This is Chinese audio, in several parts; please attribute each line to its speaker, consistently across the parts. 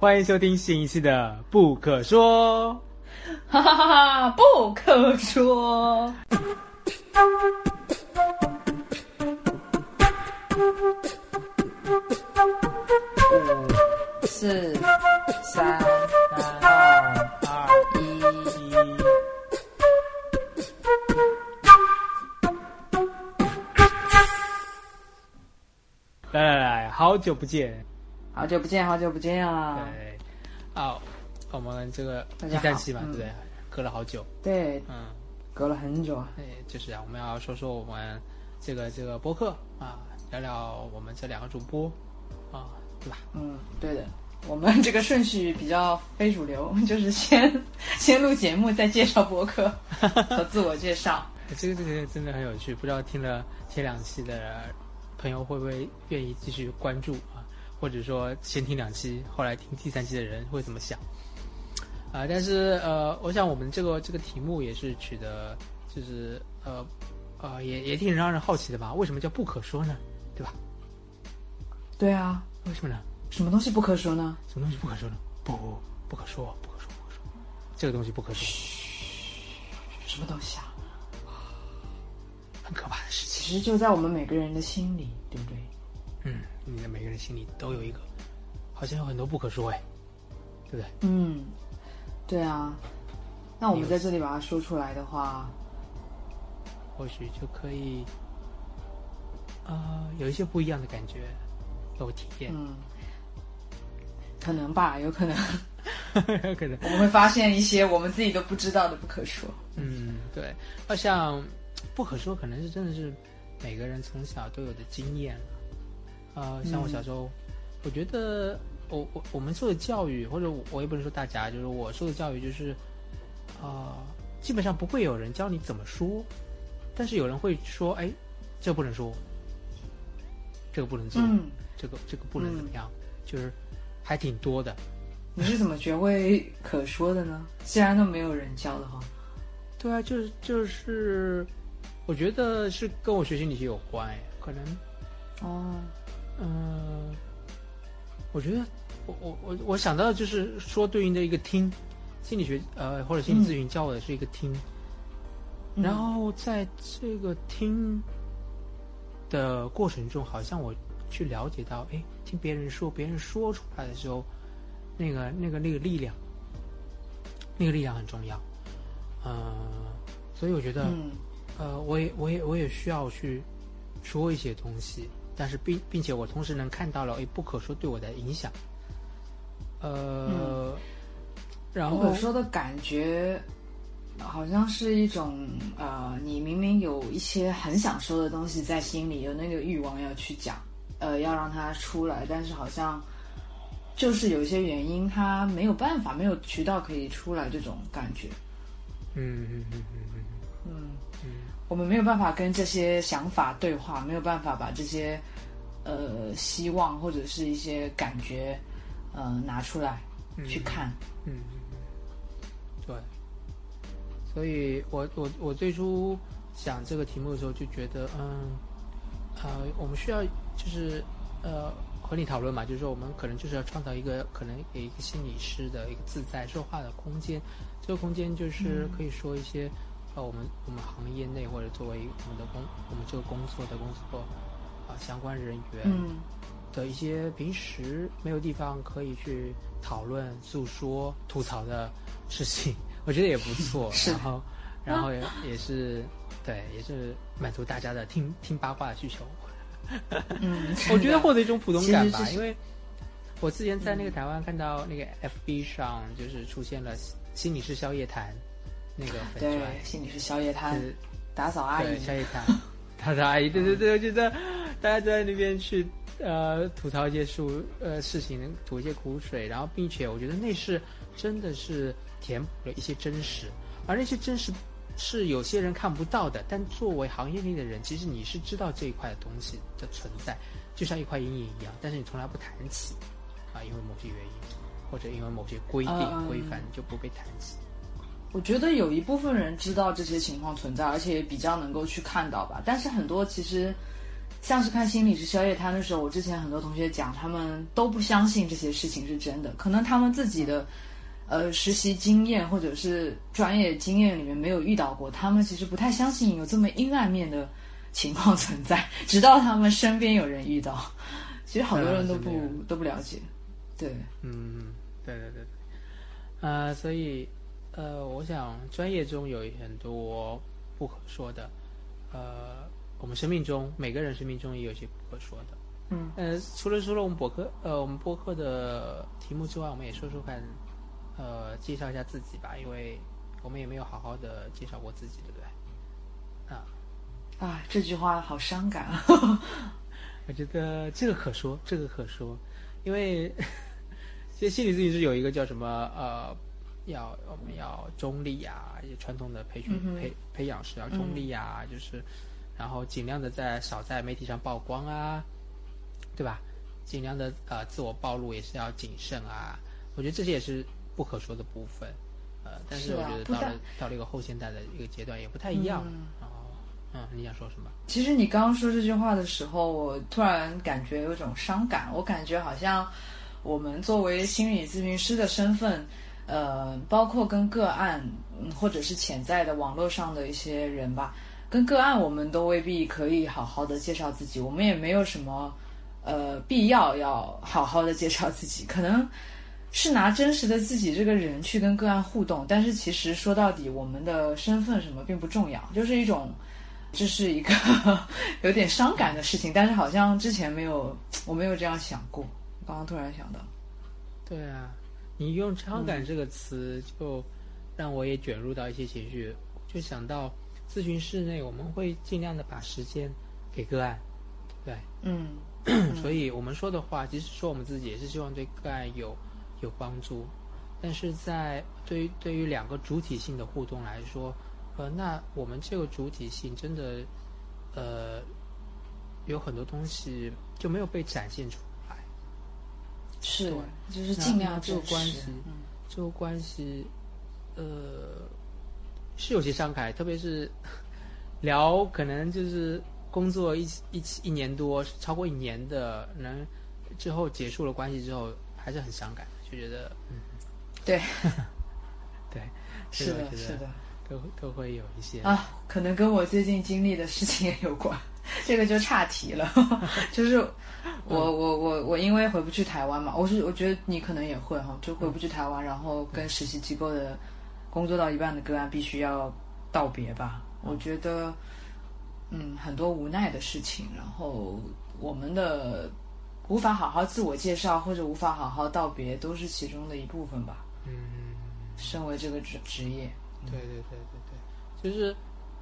Speaker 1: 欢迎收听新一期的《不可说》。
Speaker 2: 哈哈哈哈！不可说。五、四、三、二、
Speaker 1: 二
Speaker 2: 一。
Speaker 1: 一，来来来，好久不见。
Speaker 2: 好久不见，好久不见啊！
Speaker 1: 对，啊，我们这个第三期嘛，
Speaker 2: 嗯
Speaker 1: 对不对？隔了好久，
Speaker 2: 对，
Speaker 1: 嗯，
Speaker 2: 隔了很久啊。
Speaker 1: 哎，就是啊，我们要说说我们这个这个播客啊，聊聊我们这两个主播啊，对吧？
Speaker 2: 嗯，对的。我们这个顺序比较非主流，就是先 先录节目，再介绍播客和自我介绍。
Speaker 1: 这个这个真的很有趣，不知道听了前两期的朋友会不会愿意继续关注啊？或者说先听两期，后来听第三期的人会怎么想？啊、但是呃，我想我们这个这个题目也是取的，就是呃呃，也也挺让人好奇的吧？为什么叫不可说呢？对吧？
Speaker 2: 对啊，
Speaker 1: 为什么呢？
Speaker 2: 什么东西不可说呢？
Speaker 1: 什么东西不可说呢？不，不可说，不可说，不可说，这个东西不可说，
Speaker 2: 什么东西啊？
Speaker 1: 很可怕的事情。
Speaker 2: 其实就在我们每个人的心里，对不对？
Speaker 1: 嗯，你的每个人心里都有一个，好像有很多不可说哎，对不对？
Speaker 2: 嗯，对啊。那我们在这里把它说出来的话，
Speaker 1: 或许就可以，呃，有一些不一样的感觉，有体验，
Speaker 2: 嗯，可能吧，有可能
Speaker 1: 有可能，
Speaker 2: 我们会发现一些我们自己都不知道的不可说。
Speaker 1: 嗯，对，好像不可说，可能是真的是每个人从小都有的经验了。呃，像我小时候，我觉得我我我们受的教育，或者我我也不能说大家，就是我受的教育就是，呃，基本上不会有人教你怎么说，但是有人会说，哎，这不能说，这个不能做，
Speaker 2: 嗯，
Speaker 1: 这个这个不能怎么样，就是还挺多的。
Speaker 2: 你是怎么学会可说的呢？既然都没有人教的话，
Speaker 1: 对啊，就是就是，我觉得是跟我学心理学有关，哎，可能，
Speaker 2: 哦，
Speaker 1: 嗯、我觉得我我我我想到的就是说对应的一个听，心理学呃或者心理咨询教我的是一个听，
Speaker 2: 嗯。
Speaker 1: 然后在这个听的过程中，好像我去了解到，哎，听别人说，别人说出来的时候，那个那个那个力量，那个力量很重要，呃，所以我觉得，
Speaker 2: 嗯。
Speaker 1: 呃，我也我也我也需要去说一些东西，但是并并且我同时能看到了，哎，不可说对我的影响，呃，然后
Speaker 2: 不可说的感觉，好像是一种呃，你明明有一些很想说的东西在心里，有那个欲望要去讲，呃，要让它出来，但是好像就是有一些原因，它没有办法，没有渠道可以出来，这种感觉。
Speaker 1: 嗯嗯嗯嗯嗯
Speaker 2: 嗯，
Speaker 1: 嗯
Speaker 2: 我们没有办法跟这些想法对话，没有办法把这些呃希望或者是一些感觉呃拿出来去看。
Speaker 1: 嗯，对，所以我我我最初想这个题目的时候就觉得，嗯，呃，我们需要就是呃和你讨论嘛，就是说我们可能就是要创造一个可能给一个心理师的一个自在说话的空间，这个空间就是可以说一些、呃我们我们行业内或者作为我们的工我们这个工作的工作啊、相关人员，
Speaker 2: 嗯
Speaker 1: 的一些平时没有地方可以去讨论、诉说、吐槽的事情，我觉得也不错。然后，然后也也是对，也是满足大家的听听八卦的需求。
Speaker 2: 嗯，
Speaker 1: 我觉得获得一种普通感吧因为我之前在那个台湾看到那个 FB 上就是出现了心理师宵夜谈那个粉
Speaker 2: 对
Speaker 1: 砖，
Speaker 2: 心里是宵夜摊打扫阿，姨。
Speaker 1: 宵夜摊，打扫阿姨，对对 对，我觉得大家都在那边去呃吐槽一些事呃事情，吐一些苦水，然后并且我觉得那是真的是填补了一些真实，而那些真实是有些人看不到的，但作为行业内的人，其实你是知道这一块的东西的存在，就像一块阴影一样，但是你从来不谈起啊，因为某些原因或者因为某些规定
Speaker 2: 嗯
Speaker 1: 规范就不被谈起。
Speaker 2: 我觉得有一部分人知道这些情况存在，而且也比较能够去看到吧。但是很多其实像是看心理师宵夜摊的时候，我之前很多同学讲，他们都不相信这些事情是真的，可能他们自己的呃实习经验或者是专业经验里面没有遇到过，他们其实不太相信有这么阴暗面的情况存在，直到他们身边有人遇到，其实好多人都不都不了解。对，
Speaker 1: 嗯，对对对，呃，所以呃，我想专业中有很多不可说的，呃。我们生命中每个人生命中也有些不可说的，
Speaker 2: 嗯，
Speaker 1: 呃，除了说了我们博客，呃，我们博客的题目之外，我们也说说看，呃，介绍一下自己吧，因为我们也没有好好的介绍过自己，对不对？啊，
Speaker 2: 啊，这句话好伤感啊！
Speaker 1: 我觉得这个可说，这个可说，因为 其实心理咨询师有一个叫什么呃，要我们要中立啊，一些传统的培训培培养是要中立啊，就是。然后尽量的在少在媒体上曝光啊，对吧？尽量的呃自我暴露也是要谨慎啊。我觉得这些也是不可说的部分，呃，但是我觉得到了到了一个后现代的一个阶段也不太一样。然后，嗯，你想说什么？
Speaker 2: 其实你刚刚说这句话的时候，我突然感觉有种伤感。我感觉好像我们作为心理咨询师的身份，呃，包括跟个案，或者是潜在的网络上的一些人吧。跟个案，我们都未必可以好好的介绍自己，我们也没有什么，呃，必要要好好的介绍自己。可能是拿真实的自己这个人去跟个案互动，但是其实说到底，我们的身份什么并不重要，就是一种，这是一个 有点伤感的事情。但是好像之前没有，我没有这样想过。刚刚突然想到，
Speaker 1: 对啊，你用“伤感”这个词，就让我也卷入到一些情绪，就想到。咨询室内，我们会尽量的把时间给个案，对，
Speaker 2: 嗯，
Speaker 1: 所以我们说的话，即使说我们自己也是希望对个案有有帮助，但是在对于对于两个主体性的互动来说，呃，那我们这个主体性真的，呃，有很多东西就没有被展现出来，
Speaker 2: 是，就是尽量
Speaker 1: 这个关系，这个关系，呃。是有些伤感，特别是 聊可能就是工作一一起一年多，超过一年的，能之后结束了关系之后，还是很伤感，就觉得嗯，
Speaker 2: 对，
Speaker 1: 对，
Speaker 2: 是的，是的，
Speaker 1: 都都会有一些
Speaker 2: 啊，可能跟我最近经历的事情也有关，这个就岔题了，就是我我我我因为回不去台湾嘛，我是我觉得你可能也会哈，就回不去台湾，然后跟实习机构的。工作到一半的个案必须要道别吧？我觉得，嗯，很多无奈的事情，然后我们的无法好好自我介绍或者无法好好道别，都是其中的一部分吧。
Speaker 1: 嗯，
Speaker 2: 身为这个职职业，
Speaker 1: 对对对对对，就是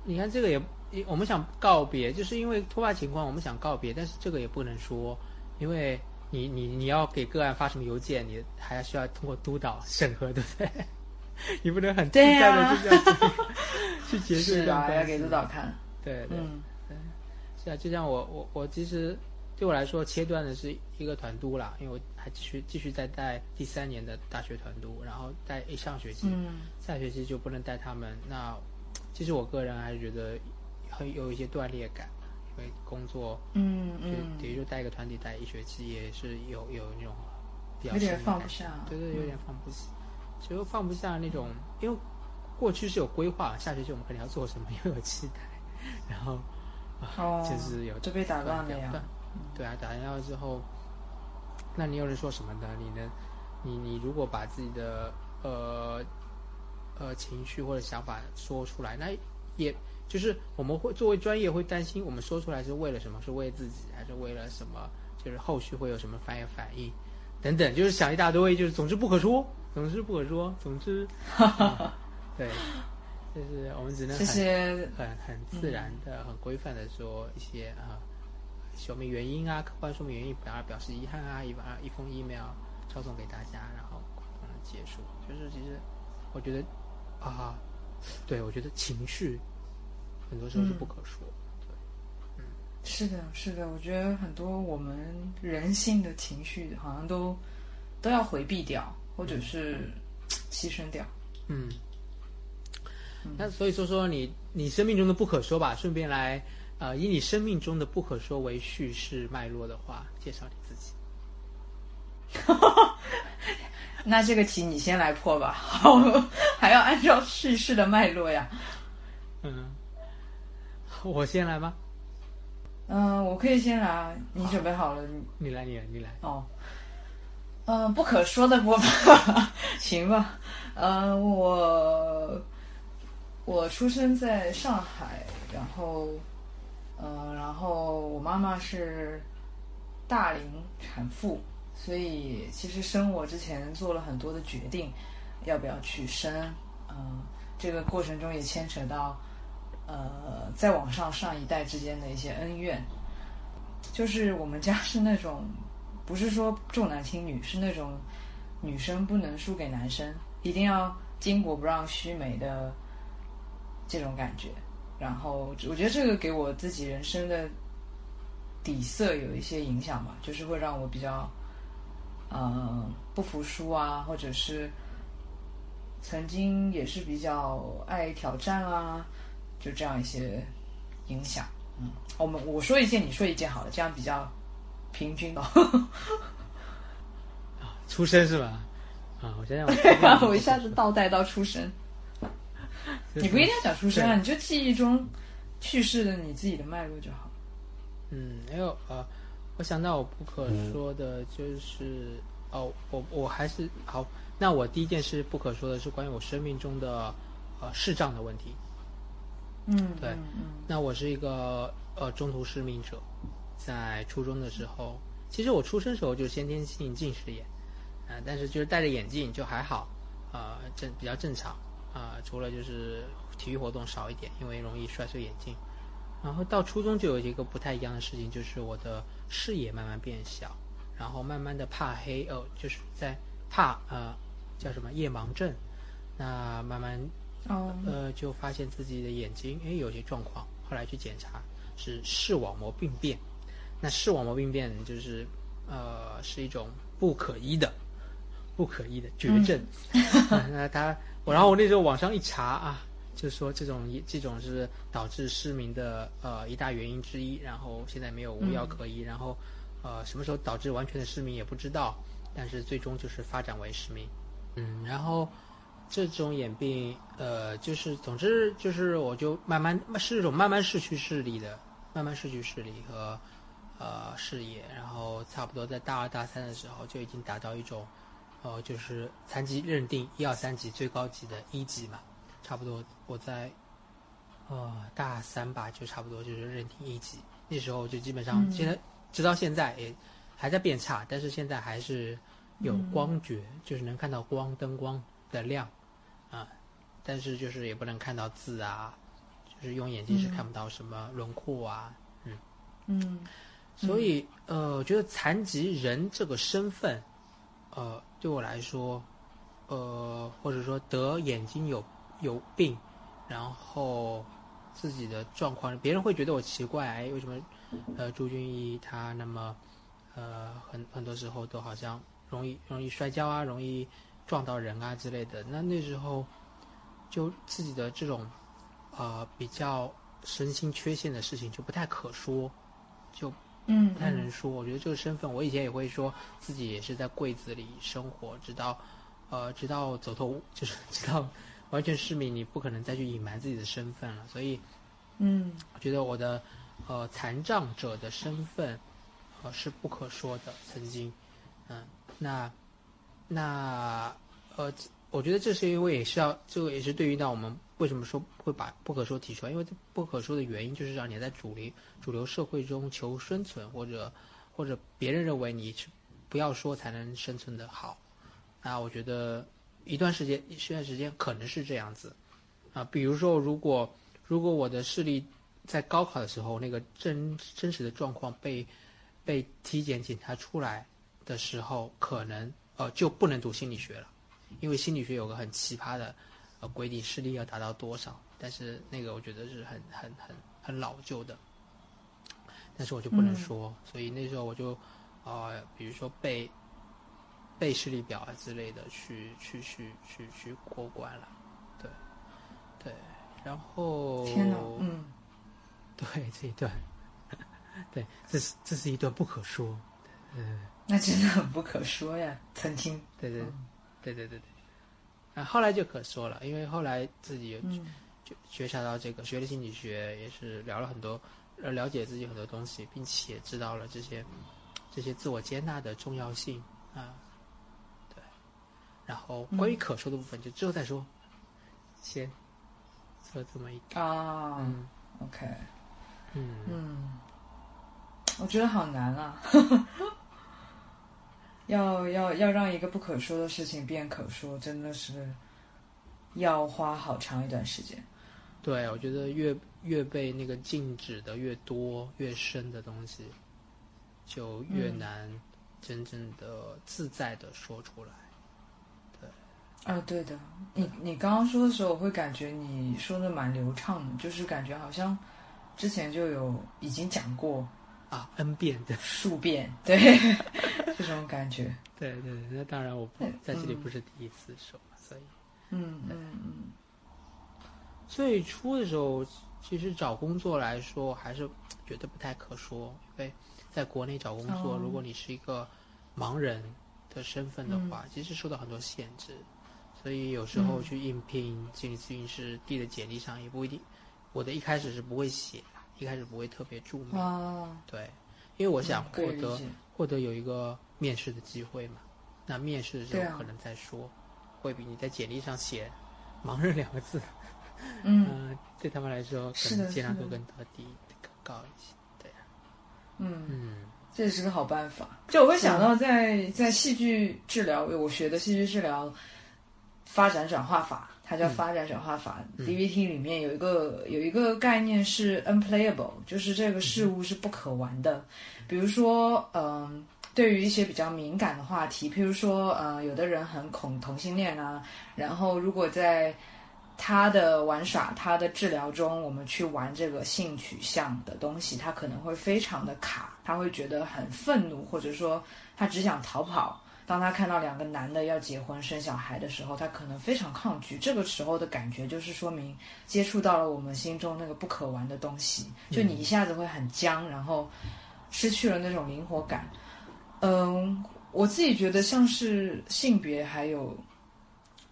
Speaker 1: 你看这个也，我们想告别，就是因为突发情况，我们想告别，但是这个也不能说，因为你你你要给个案发什么邮件，你还要需要通过督导审核，对不对？你不能很自在的就这样去结束一段关系。
Speaker 2: 要给督导看。
Speaker 1: 对对对，是啊，就像我我我其实对我来说切断的是一个团督啦，因为我还继续继续在带第三年的大学团督，然后带一上学期，下学期就不能带他们。那其实我个人还是觉得很有一些断裂感，因为工作，
Speaker 2: 嗯嗯，
Speaker 1: 等于就带一个团体带一学期也是有有那种比较
Speaker 2: 有点放不下，
Speaker 1: 对对，有点放不下。就放不下那种，因为过去是有规划，下学期我们肯定要做什么，又有期待，然后啊，就是有
Speaker 2: 就被打断了呀。
Speaker 1: 对啊，打断了之后，那你又能说什么呢？你能，你你如果把自己的呃呃情绪或者想法说出来，那也就是我们会作为专业会担心，我们说出来是为了什么？是为自己，还是为了什么？就是后续会有什么反应反应等等，就是想一大堆，就是总之不可说。总之不可说，总之，对，就是我们只能很很很自然的、很规范的说一些啊，说明原因啊，客观说明原因，表表示遗憾啊，一把一封 email 抄送给大家，然后结束。就是其实我觉得啊，对我觉得情绪很多时候是不可说，对，
Speaker 2: 嗯，是的，是的，我觉得很多我们人性的情绪好像都都要回避掉。或者是牺牲掉，
Speaker 1: 嗯，那所以说说你你生命中的不可说吧，顺便来呃，以你生命中的不可说为叙事脉络的话，介绍你自己。
Speaker 2: 那这个题你先来破吧，好，还要按照叙事的脉络呀。
Speaker 1: 嗯，我先来吗？
Speaker 2: 嗯，我可以先来。你准备好了？
Speaker 1: 你来，你来，你来。
Speaker 2: 哦，嗯，不可说的播吧，行吧。呃，我我出生在上海，然后，呃，然后我妈妈是大龄产妇，所以其实生我之前做了很多的决定，要不要去生。嗯，这个过程中也牵扯到。呃，在网上上一代之间的一些恩怨，就是我们家是那种，不是说重男轻女，是那种女生不能输给男生，一定要巾帼不让须眉的这种感觉。然后我觉得这个给我自己人生的底色有一些影响吧，就是会让我比较呃不服输啊，或者是曾经也是比较爱挑战啊。就这样一些影响，嗯，我们我说一件，你说一件好了，这样比较平均哦。
Speaker 1: 啊，出生是吧？啊，我想想，
Speaker 2: 对啊，我一下子倒带到出生。你不一定要讲出生啊，你就记忆中去世的你自己的脉络就好。
Speaker 1: 嗯，还有呃，我想到我不可说的就是哦，我我还是好，那我第一件事不可说的是关于我生命中的呃视障的问题。
Speaker 2: 嗯，
Speaker 1: 对，那我是一个呃中途失明者，在初中的时候，其实我出生时候就先天性近视眼，啊，但是就是戴着眼镜就还好，啊正比较正常，啊除了就是体育活动少一点，因为容易摔碎眼镜，然后到初中就有一个不太一样的事情，就是我的视野慢慢变小，然后慢慢的怕黑哦，就是在怕呃叫什么夜盲症，那慢慢。
Speaker 2: 哦，
Speaker 1: 呃，就发现自己的眼睛哎有些状况，后来去检查是视网膜病变。那视网膜病变就是呃是一种不可医的、不可医的绝症。那他我然后我那时候网上一查啊，就说这种这种是导致失明的呃一大原因之一。然后现在没有无药可医，然后呃什么时候导致完全的失明也不知道，但是最终就是发展为失明。嗯，然后。这种眼病，呃，就是总之就是，我就慢慢是一种慢慢失去视力的，慢慢失去视力和呃视野，然后差不多在大二大三的时候就已经达到一种，呃，就是残疾认定一二三级最高级的一级嘛，差不多我在呃大三吧，就差不多就是认定一级，那时候就基本上现在直到现在也还在变差，但是现在还是有光觉，就是能看到光灯光的亮。啊，但是就是也不能看到字啊，就是用眼睛是看不到什么轮廓啊，
Speaker 2: 嗯。嗯，
Speaker 1: 所以呃，我觉得残疾人这个身份，呃，对我来说，呃，或者说得眼睛有有病，然后自己的状况，别人会觉得我奇怪，哎，为什么呃朱俊义他那么呃很很多时候都好像容易容易摔跤啊，容易。撞到人啊之类的，那那时候就自己的这种呃比较身心缺陷的事情就不太可说，就
Speaker 2: 嗯
Speaker 1: 不太能说。我觉得这个身份，我以前也会说自己也是在柜子里生活，直到呃直到走投就是 直到完全失明，你不可能再去隐瞒自己的身份了。所以
Speaker 2: 嗯，
Speaker 1: 我觉得我的呃残障者的身份呃是不可说的。曾经嗯那。那，呃，我觉得这是因为也是要，这个也是对于到我们为什么说会把不可说提出来，因为不可说的原因就是让你在主流主流社会中求生存，或者或者别人认为你是不要说才能生存的好。那我觉得一段时间一段时间可能是这样子，啊，比如说如果如果我的视力在高考的时候那个真真实的状况被被体检检查出来的时候，可能。呃，就不能读心理学了，因为心理学有个很奇葩的，呃，规定视力要达到多少，但是那个我觉得是很很很很老旧的，但是我就不能说，所以那时候我就，呃，比如说背背视力表啊之类的，去去去去去过关了，对，对，然后，
Speaker 2: 天呐，嗯，
Speaker 1: 对这一段，对，这是这是一段不可说，嗯，
Speaker 2: 那真的很不可说呀。曾经，
Speaker 1: 对对对对对对，啊，后来就可说了，因为后来自己有就觉察到这个，学了心理学，也是聊了很多，呃，了解自己很多东西，并且知道了这些这些自我接纳的重要性啊，对，然后关于可说的部分就之后再说，先说这么一点
Speaker 2: 啊，
Speaker 1: 嗯
Speaker 2: ，OK，
Speaker 1: 嗯。
Speaker 2: 嗯，我觉得好难啊，要要要让一个不可说的事情变可说，真的是要花好长一段时间。
Speaker 1: 对，我觉得越越被那个禁止的越多越深的东西，就越难真正的自在的说出来。
Speaker 2: 对啊，对的，你你刚刚说的时候，我会感觉你说的蛮流畅的，就是感觉好像之前就有已经讲过
Speaker 1: 啊，n 遍的
Speaker 2: 数遍，对，这种感觉。
Speaker 1: 对对对，那当然我不在这里不是第一次说，所以，
Speaker 2: 嗯嗯嗯。
Speaker 1: 最初的时候，其实找工作来说，还是觉得不太可说，因为在国内找工作，如果你是一个盲人的身份的话，其实受到很多限制。所以有时候去应聘心理咨询师递的简历上也不一定，我的一开始是不会写，一开始不会特别注明，对，因为我想获得获得有一个面试的机会嘛，那面试的时候可能再说，会比你在简历上写“盲人”两个字，
Speaker 2: 嗯，
Speaker 1: 对他们来说可能接纳度更低、更高一些，对
Speaker 2: 嗯，这也是个好办法。就我会想到在在戏剧治疗，我学的戏剧治疗。发展转化法，它叫发展转化法。DVT 里面有一个有一个概念是 unplayable，就是这个事物是不可玩的。比如说，嗯，对于一些比较敏感的话题，譬如说，呃，有的人很恐同性恋啊，然后如果在他的玩耍、他的治疗中，我们去玩这个性取向的东西，他可能会非常的卡，他会觉得很愤怒，或者说他只想逃跑。当他看到两个男的要结婚生小孩的时候，他可能非常抗拒。这个时候的感觉就是说明接触到了我们心中那个不可玩的东西，就你一下子会很僵，然后失去了那种灵活感。嗯，我自己觉得像是性别还有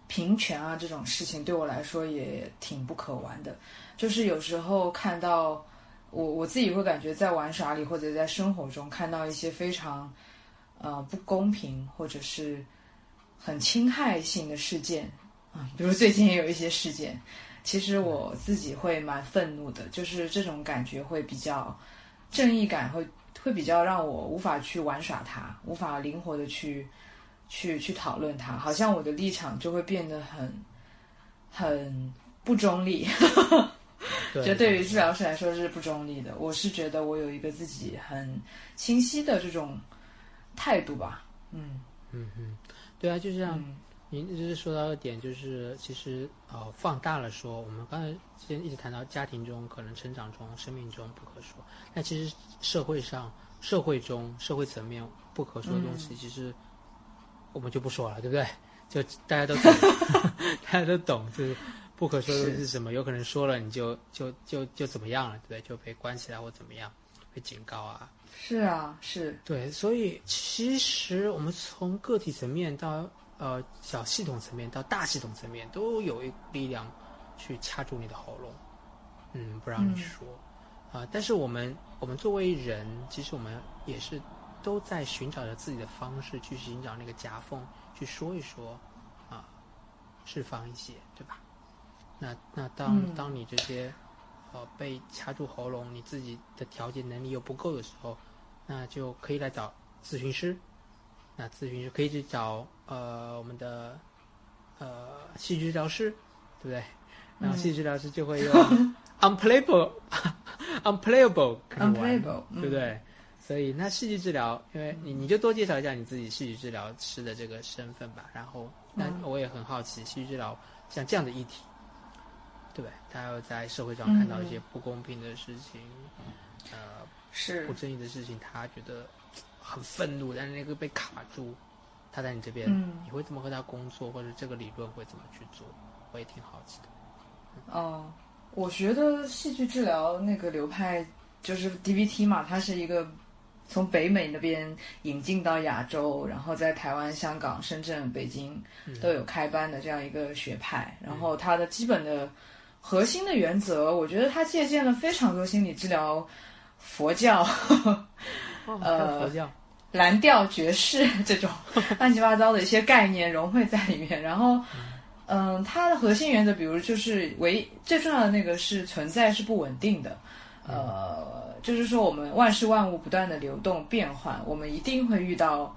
Speaker 2: 平权啊这种事情，对我来说也挺不可玩的。就是有时候看到我我自己会感觉在玩耍里或者在生活中看到一些非常。呃，不公平或者是很侵害性的事件啊，比如最近也有一些事件，其实我自己会蛮愤怒的，就是这种感觉会比较正义感会会比较让我无法去玩耍它，无法灵活的去去去讨论它，好像我的立场就会变得很很不中立，就对于治疗师来说是不中立的。我是觉得我有一个自己很清晰的这种。态度吧，
Speaker 1: 嗯嗯嗯，对啊，就像您一直说到的点，就是其实呃放大了说，我们刚才之前一直谈到家庭中可能成长中生命中不可说，那其实社会上社会中社会层面不可说的东西，其实我们就不说了，对不对？就大家都懂，大家都懂，就是不可说的是什么，有可能说了你就就就就怎么样了，对不对？就被关起来或怎么样，被警告啊。
Speaker 2: 是啊，是
Speaker 1: 对，所以其实我们从个体层面到呃小系统层面到大系统层面，都有一力量去掐住你的喉咙，嗯，不让你说啊。但是我们我们作为人，其实我们也是都在寻找着自己的方式去寻找那个夹缝去说一说啊，释放一些，对吧？那那当当你这些呃被掐住喉咙，你自己的调节能力又不够的时候。那就可以来找咨询师，那咨询师可以去找呃我们的呃戏剧治疗师，对不对？然后戏剧治疗师就会用 unplayable unplayable unplayable，，对不对？所以那戏剧治疗，因为你你就多介绍一下你自己戏剧治疗师的这个身份吧。然后那我也很好奇，戏剧治疗像这样的议题，对不对？他要在社会上看到一些不公平的事情，呃。
Speaker 2: 是
Speaker 1: 不正义的事情，他觉得 很愤怒，但是那个被卡住，他在你这边，你会怎么和他工作，或者这个理论会怎么去做？我也挺好奇的。
Speaker 2: 哦，我觉得戏剧治疗那个流派就是 DBT 嘛，它是一个从北美那边引进到亚洲，然后在台湾、香港、深圳、北京都有开班的这样一个学派。然后它的基本的核心的原则，我觉得它借鉴了非常多心理治疗、佛教、
Speaker 1: 呃佛教、
Speaker 2: 蓝调爵士 这种 乱七八糟的一些概念融汇在里面，然后。嗯，它的核心原则，比如就是唯最重要的那个是存在是不稳定的，呃，就是说我们万事万物不断的流动变换，我们一定会遇到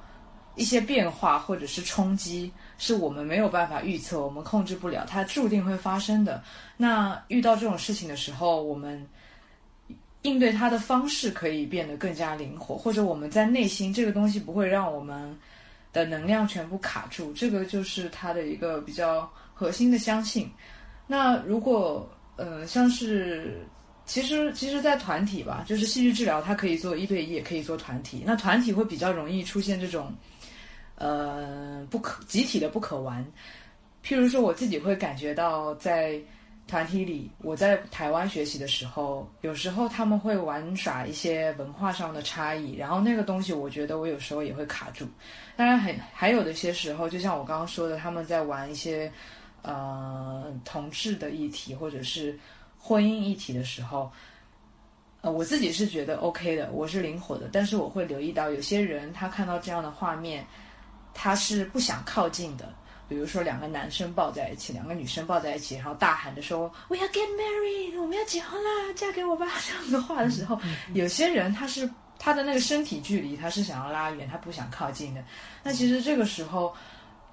Speaker 2: 一些变化或者是冲击，是我们没有办法预测，我们控制不了，它注定会发生的。那遇到这种事情的时候，我们应对它的方式可以变得更加灵活，或者我们在内心这个东西不会让我们。的能量全部卡住，这个就是他的一个比较核心的相信。那如果呃，像是其实其实，在团体吧，就是戏剧治疗，它可以做一对一，也可以做团体。那团体会比较容易出现这种呃不可集体的不可玩。譬如说，我自己会感觉到在。团体里，我在台湾学习的时候，有时候他们会玩耍一些文化上的差异，然后那个东西，我觉得我有时候也会卡住。当然，很还有的一些时候，就像我刚刚说的，他们在玩一些呃同志的议题或者是婚姻议题的时候，呃，我自己是觉得 OK 的，我是灵活的，但是我会留意到有些人他看到这样的画面，他是不想靠近的。比如说两个男生抱在一起，两个女生抱在一起，然后大喊着说“我要 get married，我们要结婚啦，嫁给我吧” 这样的话的时候，有些人他是他的那个身体距离他是想要拉远，他不想靠近的。那其实这个时候，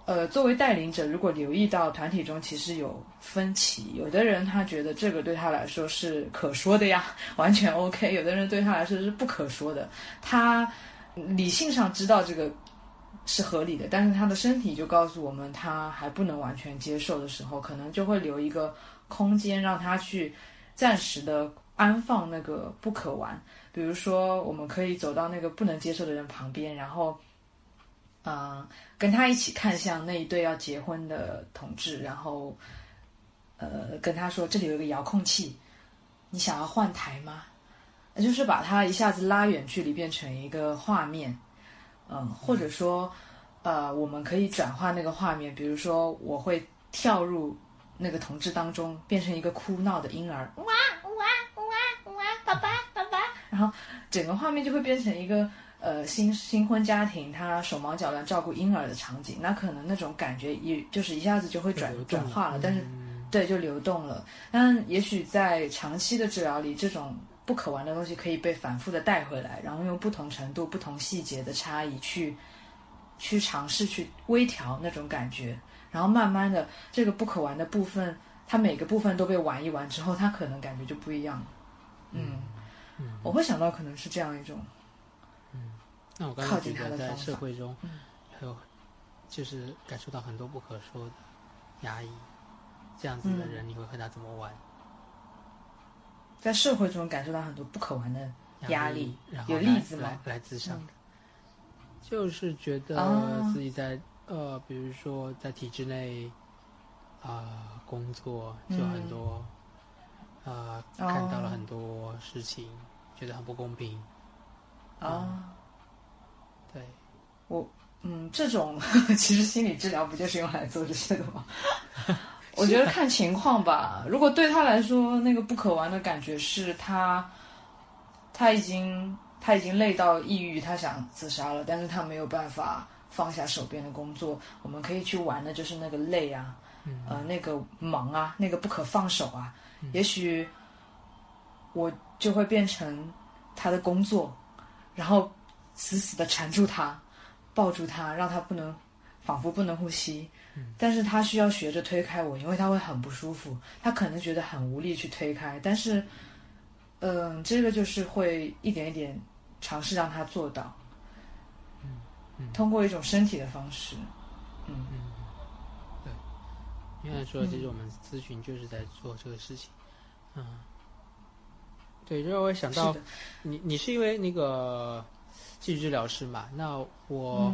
Speaker 2: 呃，作为带领者，如果留意到团体中其实有分歧，有的人他觉得这个对他来说是可说的呀，完全 OK；有的人对他来说是不可说的，他理性上知道这个。是合理的，但是他的身体就告诉我们，他还不能完全接受的时候，可能就会留一个空间让他去暂时的安放那个不可玩。比如说，我们可以走到那个不能接受的人旁边，然后，嗯，跟他一起看向那一对要结婚的同志，然后，呃，跟他说：“这里有一个遥控器，你想要换台吗？”就是把他一下子拉远距离，变成一个画面。嗯，或者说，呃，我们可以转化那个画面，比如说，我会跳入那个同志当中，变成一个哭闹的婴儿，哇哇哇哇，爸爸爸爸，然后整个画面就会变成一个呃新新婚家庭，他手忙脚乱照顾婴儿的场景，那可能那种感觉也就是一下子就会转转化了，但是对，就流动了。但也许在长期的治疗里，这种。不可玩的东西可以被反复的带回来，然后用不同程度、不同细节的差异去，去尝试去微调那种感觉，然后慢慢的这个不可玩的部分，它每个部分都被玩一玩之后，它可能感觉就不一样了。嗯，我会想到可能是这样一种，
Speaker 1: 嗯，那我刚才觉得在社会中，还有就是感受到很多不可说的压抑，这样子的人，你会和他怎么玩？
Speaker 2: 在社会中感受到很多不可玩的
Speaker 1: 压
Speaker 2: 力，有例子吗？
Speaker 1: 来自上的，就是觉得自己在呃，比如说在体制内啊工作，就很多啊看到了很多事情，觉得很不公平
Speaker 2: 啊。
Speaker 1: 对，
Speaker 2: 我嗯，这种 其实心理治疗不就是用来做这些的吗？我觉得看情况吧。如果对他来说，那个不可玩的感觉是他，他已经他已经累到抑郁，他想自杀了，但是他没有办法放下手边的工作。我们可以去玩的就是那个累啊，呃，那个忙啊，那个不可放手啊。也许我就会变成他的工作，然后死死的缠住他，抱住他，让他不能，仿佛不能呼吸。但是他需要学着推开我，因为他会很不舒服，他可能觉得很无力去推开。但是，嗯，这个就是会一点一点尝试让他做到，
Speaker 1: 嗯，
Speaker 2: 通过一种身体的方式，
Speaker 1: 嗯嗯，对，应该说其实我们咨询就是在做这个事情，嗯，对，就让我想到，你你是因为那个继续治疗师嘛？那我。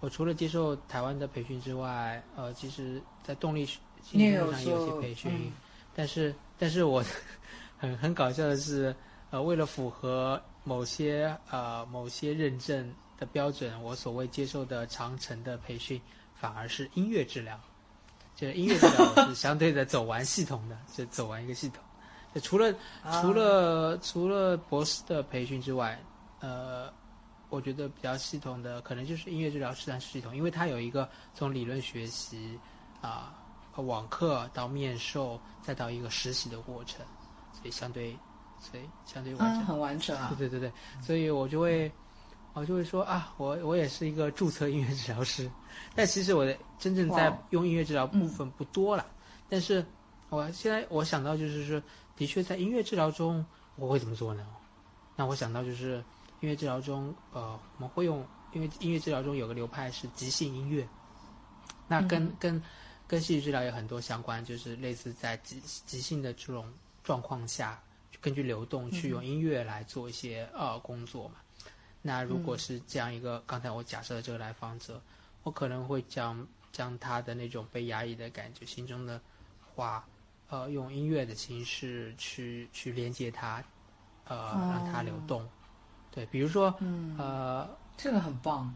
Speaker 1: 我除了接受台湾的培训之外，呃，其实，在动力心理上有些培训，但是但是我 很很搞笑的是，呃，为了符合某些呃某些认证的标准，我所谓接受的长程的培训反而是音乐治疗。就是音乐治疗是相对的走完系统的，就走完一个系统。就除了除了除了博士的培训之外，呃，我觉得比较系统的可能就是音乐治疗实战系统，因为它有一个从理论学习啊、网课到面授，再到一个实习的过程，所以相对所以相对完整，
Speaker 2: 很完整啊。
Speaker 1: 对对对对，所以我就会我就会说啊，我我也是一个注册音乐治疗师，但其实我的真正在用音乐治疗部分不多了，但是我现在我想到就是说。的确，在音乐治疗中，我会怎么做呢？那我想到就是音乐治疗中，呃，我们会用，因为音乐治疗中有个流派是即兴音乐，那跟跟跟戏剧治疗有很多相关，就是类似在即即兴的这种状况下，根据流动去用音乐来做一些呃工作嘛。那如果是这样一个，刚才我假设的这个来访者，我可能会将将他的那种被压抑的感觉、心中的话。呃，用音乐的形式去去连接它，呃，让它流动。对，比如说，呃，
Speaker 2: 这个很棒。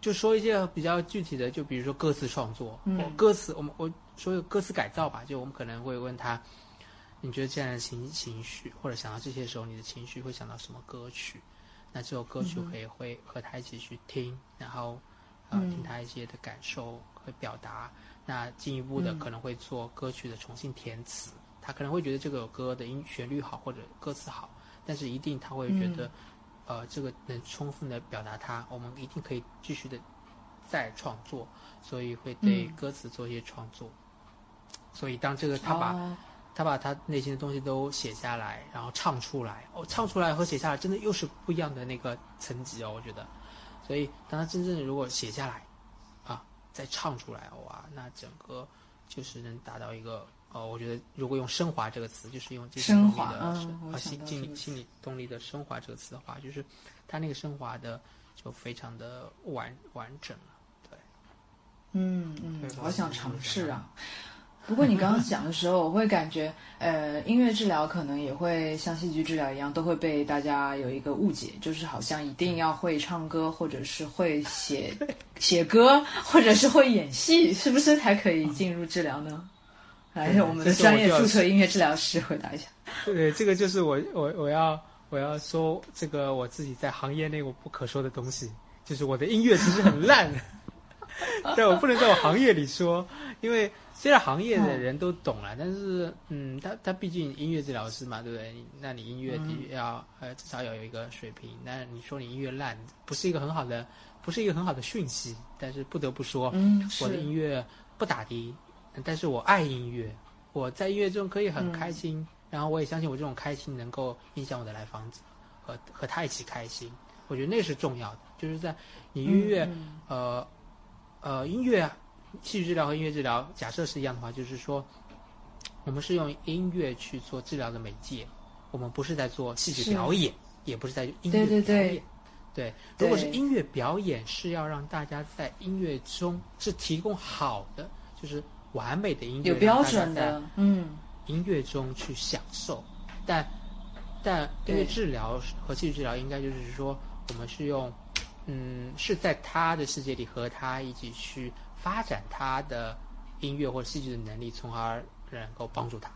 Speaker 1: 就说一些比较具体的，就比如说歌词创作，歌词，我们我说歌词改造吧。就我们可能会问他，你觉得这样的情情绪，或者想到这些时候，你的情绪会想到什么歌曲？那这首歌曲可以会和他一起去听，然后呃，听他一些的感受和表达。那进一步的可能会做歌曲的重新填词，他可能会觉得这个歌的音旋律好或者歌词好，但是一定他会觉得，呃，这个能充分的表达他，我们一定可以继续的再创作，所以会对歌词做一些创作。所以当这个他把他把他内心的东西都写下来，然后唱出来，哦，唱出来和写下来真的又是不一样的那个层级哦，我觉得。所以当他真正如果写下来。啊再唱出来哇，那整个就是能达到一个呃，我觉得如果用升华这个词，就是用这
Speaker 2: 升华
Speaker 1: 的心心理心理动力的升华这个词的话，就是它那个升华的就非常的完完整了，对，
Speaker 2: 嗯嗯，好想尝试啊。不过你刚刚讲的时候，我会感觉，呃，音乐治疗可能也会像戏剧治疗一样，都会被大家有一个误解，就是好像一定要会唱歌，或者是会 写写歌，或者是会演戏，是不是才可以进入治疗呢？来，我们的专业注册音乐治疗 师回答一下。
Speaker 1: 对，这个就是我我我要我要说这个我自己在行业内我不可说的东西，就是我的音乐其实很烂，但我不能在我行业里说，因为。虽然行业的人都懂了，但是，嗯，他他毕竟音乐治疗师嘛，对不对？那你音乐要呃至少要有一个水平。那你说你音乐烂，不是一个很好的，不是一个很好的讯息。但是不得不说，嗯我的音乐不打的，但是我爱音乐，我在音乐中可以很开心。然后我也相信我这种开心能够影响我的来访者，和和他一起开心。我觉得那是重要的，就是在你音乐，呃，呃，音乐。戏剧治疗和音乐治疗，假设是一样的话，就是说，我们是用音乐去做治疗的媒介，我们不是在做戏剧表演，也不是在音乐表演。对，如果是音乐表演，是要让大家在音乐中是提供好的，就是完美的音乐，
Speaker 2: 有标准的，嗯，
Speaker 1: 音乐中去享受。但但音乐治疗和戏剧治疗，应该就是说，我们是用，嗯，是在他的世界里和他一起去。发展他的音乐或者戏剧的能力，从而能够帮助他，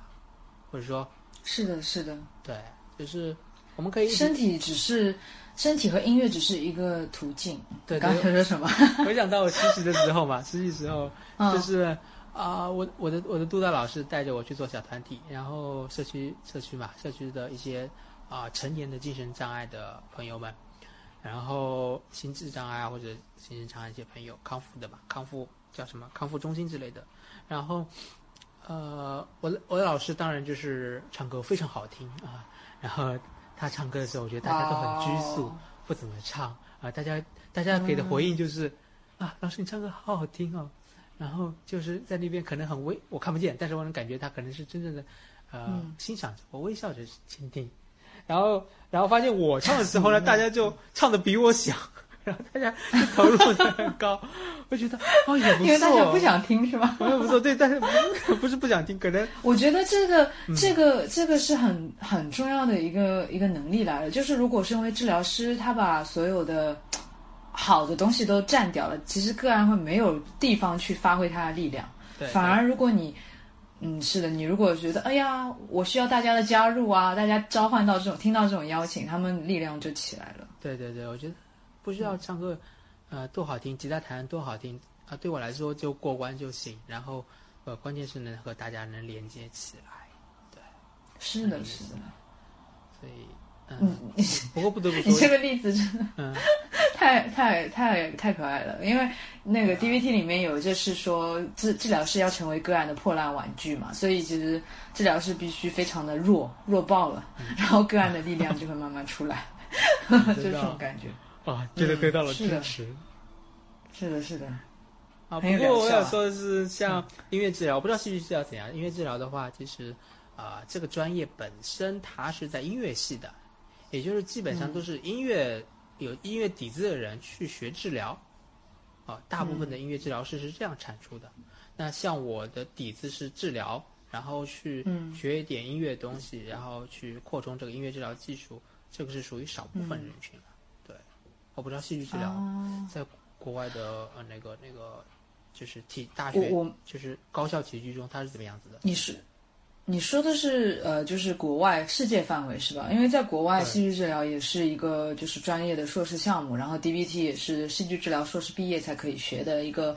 Speaker 1: 或者说，
Speaker 2: 是的，是的，
Speaker 1: 对，就是我们可以
Speaker 2: 身体只是身体和音乐只是一个途径。
Speaker 1: 对，
Speaker 2: 刚才说什么？
Speaker 1: 回想到我实习的时候嘛，实习时候就是啊，我我的我的督导老师带着我去做小团体，然后社区社区嘛，社区的一些啊成年的精神障碍的朋友们，然后心智障碍或者精神障碍一些朋友康复的嘛，康复。叫什么康复中心之类的，然后，呃，我的我的老师当然就是唱歌非常好听啊，然后他唱歌的时候，我觉得大家都很拘束，不怎么唱啊，大家大家给的回应就是啊，老师你唱歌好好听哦，然后就是在那边可能很微，我看不见，但是我能感觉他可能是真正的呃欣赏着我，微笑着倾听，然后然后发现我唱的时候呢，大家就唱的比我响。然后大家就投入的很高，我觉得哦也不错，
Speaker 2: 因为大家不想听是吧？
Speaker 1: 我也不错，对，但是不是不是不想听，可能
Speaker 2: 我觉得这个这个这个是很很重要的一个一个能力来了。就是如果身为治疗师，他把所有的好的东西都占掉了，其实个案会没有地方去发挥它的力量。
Speaker 1: 对
Speaker 2: 反而如果你嗯，是的，你如果觉得哎呀，我需要大家的加入啊，大家召唤到这种听到这种邀请，他们力量就起来了。
Speaker 1: 对对对，我觉得不需要唱歌，呃，多好听，吉他弹多好听啊、对我来说就过关就行。然后呃，关键是能和大家能连接起来，对
Speaker 2: 是的，是的。
Speaker 1: 所以嗯，不过不得不说
Speaker 2: 你这，个例子真的
Speaker 1: 嗯
Speaker 2: 太太太太可爱了，因为那个 DVT 里面有就是说治治疗师要成为个案的破烂玩具嘛，所以其实治疗师必须非常的弱弱爆了，然后个案的力量就会慢慢出来，就是这种感觉。
Speaker 1: 啊，觉得得到了支持。
Speaker 2: 是的，是的，
Speaker 1: 啊，不过我想说的是，像音乐治疗，我不知道戏剧治疗怎样。音乐治疗的话，其实啊、这个专业本身它是在音乐系的，也就是基本上都是音乐、有音乐底子的人去学治疗。啊，大部分的音乐治疗师是这样产出的。那像我的底子是治疗，然后去
Speaker 2: 嗯
Speaker 1: 学一点音乐东西，然后去扩充这个音乐治疗技术，这个是属于少部分人群了。对，我不知道戏剧治疗。
Speaker 2: 哦
Speaker 1: 在国外的呃那个那个就是体大学就是高校体育中，它是怎么样子的？
Speaker 2: 你是你说的是呃，就是国外世界范围是吧？因为在国外，戏剧治疗也是一个就是专业的硕士项目，然后 DBT 也是戏剧治疗硕士毕业才可以学的一个